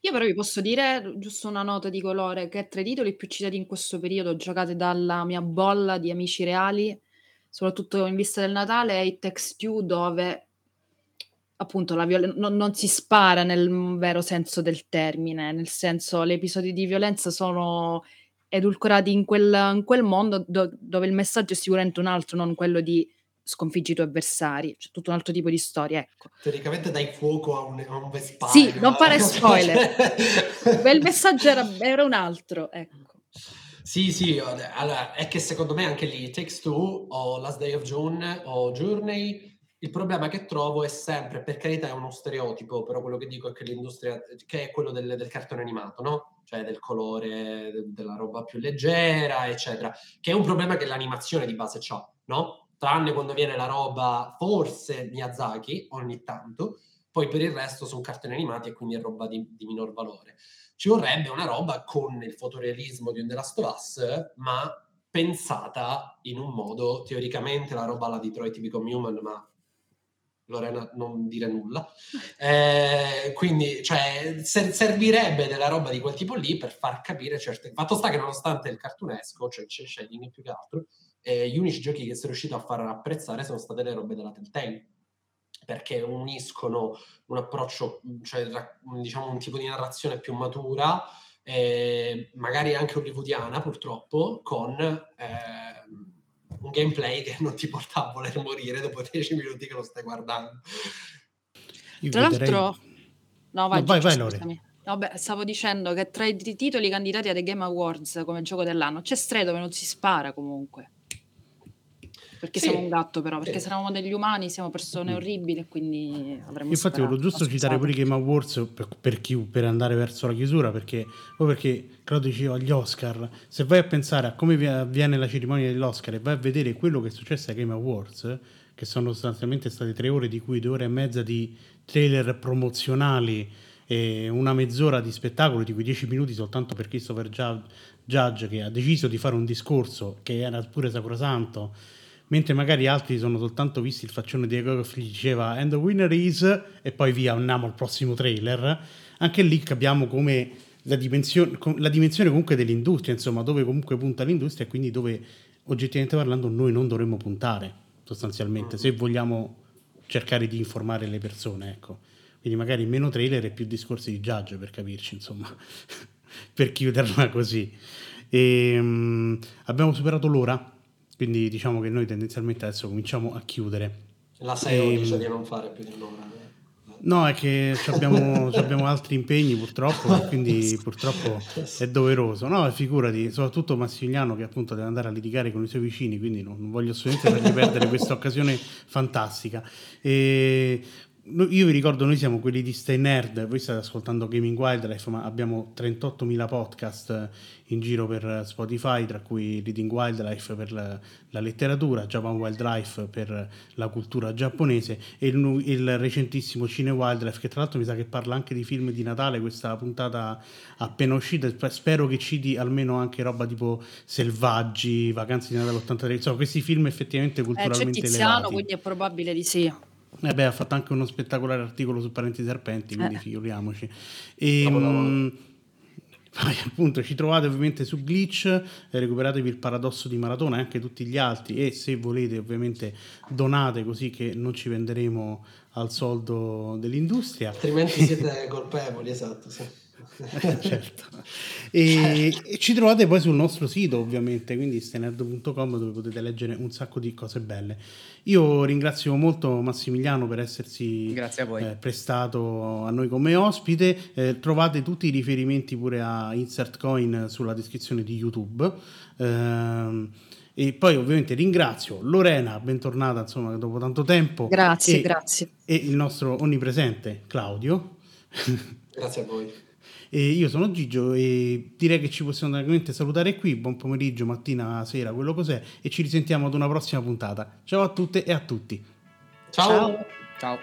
Io però vi posso dire, giusto una nota di colore, che tra i titoli più citati in questo periodo, giocati dalla mia bolla di amici reali, soprattutto in vista del Natale, è It Takes Two, dove appunto la violen- non, non si spara nel vero senso del termine, nel senso gli episodi di violenza sono edulcorati in quel, in quel mondo do- dove il messaggio è sicuramente un altro, non quello di sconfiggi i tuoi avversari, c'è tutto un altro tipo di storia, ecco. Teoricamente dai fuoco a un, a un vespaio. Sì, non fare spoiler. il messaggio era, era, un altro, ecco. Sì, sì, allora, è che secondo me anche lì Takes Two o Last Day of June o Journey, il problema che trovo è sempre, per carità è uno stereotipo, però quello che dico è che l'industria, che è quello del, del cartone animato, no? Cioè del colore, della roba più leggera, eccetera, che è un problema che l'animazione di base ha, no? tranne quando viene la roba, forse Miyazaki, ogni tanto, poi per il resto sono cartoni animati e quindi è roba di, di minor valore. Ci vorrebbe una roba con il fotorealismo di un The Last of Us, ma pensata in un modo, teoricamente la roba alla Detroit Become Human, ma Lorena non dire nulla. Eh, quindi, cioè, ser- servirebbe della roba di quel tipo lì per far capire certe... Fatto sta che nonostante il cartunesco, cioè c'è shading più che altro, eh, gli unici giochi che sono riuscito a far apprezzare sono state le robe della Telltale perché uniscono un approccio, cioè diciamo un tipo di narrazione più matura, eh, magari anche hollywoodiana purtroppo, con eh, un gameplay che non ti porta a voler morire dopo 10 minuti che lo stai guardando. Io Tra vedrei... l'altro, no, vai, no, vai, vai Lore. Vabbè, stavo dicendo che tra i titoli candidati alle Game Awards come gioco dell'anno c'è Stray dove non si spara comunque. Perché sì. siamo un gatto però, perché sì. se eravamo degli umani siamo persone mm. orribili e quindi avremmo Infatti volevo giusto citare pure i Game Awards per, per, chi, per, andare verso la chiusura, perché poi perché Claudio diceva agli Oscar, se vai a pensare a come avviene la cerimonia dell'Oscar e vai a vedere quello che è successo ai Game Awards, che sono sostanzialmente state tre ore, di cui due ore e mezza di trailer promozionali e una mezz'ora di spettacolo, di cui dieci minuti soltanto per Christopher Judge, che ha deciso di fare un discorso che era pure sacrosanto mentre magari altri sono soltanto visti il faccione di Egoff gli diceva and the winner is e poi via andiamo al prossimo trailer. Anche lì capiamo come la dimensione, la dimensione comunque dell'industria insomma dove comunque punta l'industria e quindi dove oggettivamente parlando noi non dovremmo puntare sostanzialmente se vogliamo cercare di informare le persone ecco. Quindi magari meno trailer e più discorsi di judge per capirci insomma per chiuderla così. E, um, abbiamo superato l'ora quindi diciamo che noi tendenzialmente adesso cominciamo a chiudere. La 6 dice di non fare più di un'ora. No, è che abbiamo, abbiamo, altri impegni purtroppo, quindi purtroppo è doveroso. No, figurati, soprattutto Massimiliano che appunto deve andare a litigare con i suoi vicini, quindi non, non voglio assolutamente fargli perdere questa occasione fantastica. E io vi ricordo, noi siamo quelli di Stay Nerd, voi state ascoltando Gaming Wildlife, ma abbiamo 38.000 podcast in giro per Spotify, tra cui Reading Wildlife per la, la letteratura, Japan Wildlife per la cultura giapponese e il, il, recentissimo Cine Wildlife, che tra l'altro mi sa che parla anche di film di Natale, questa puntata appena uscita, spero che citi almeno anche roba tipo Selvaggi, Vacanze di Natale 83, insomma questi film effettivamente culturalmente eh, c'è Tiziano, elevati. quindi è probabile di sì. Eh beh, ha fatto anche uno spettacolare articolo su Parenti Serpenti, quindi eh. figuriamoci. E, poi appunto ci trovate ovviamente su Glitch, eh, recuperatevi il paradosso di Maratona e anche tutti gli altri e se volete ovviamente donate così che non ci venderemo al soldo dell'industria. Altrimenti siete colpevoli, esatto. Sì. certo. E, e, ci trovate poi sul nostro sito ovviamente, quindi stenerd.com dove potete leggere un sacco di cose belle. Io ringrazio molto Massimiliano per essersi eh, prestato a noi come ospite. Eh, trovate tutti i riferimenti pure a Insert Coin sulla descrizione di YouTube. Eh, e poi ovviamente ringrazio Lorena, bentornata insomma dopo tanto tempo. Grazie, e, grazie. E il nostro onnipresente Claudio. Grazie a voi. E io sono Gigio e direi che ci possiamo veramente salutare qui. Buon pomeriggio, mattina, sera, quello cos'è. E ci risentiamo ad una prossima puntata. Ciao a tutte e a tutti. Ciao. Ciao.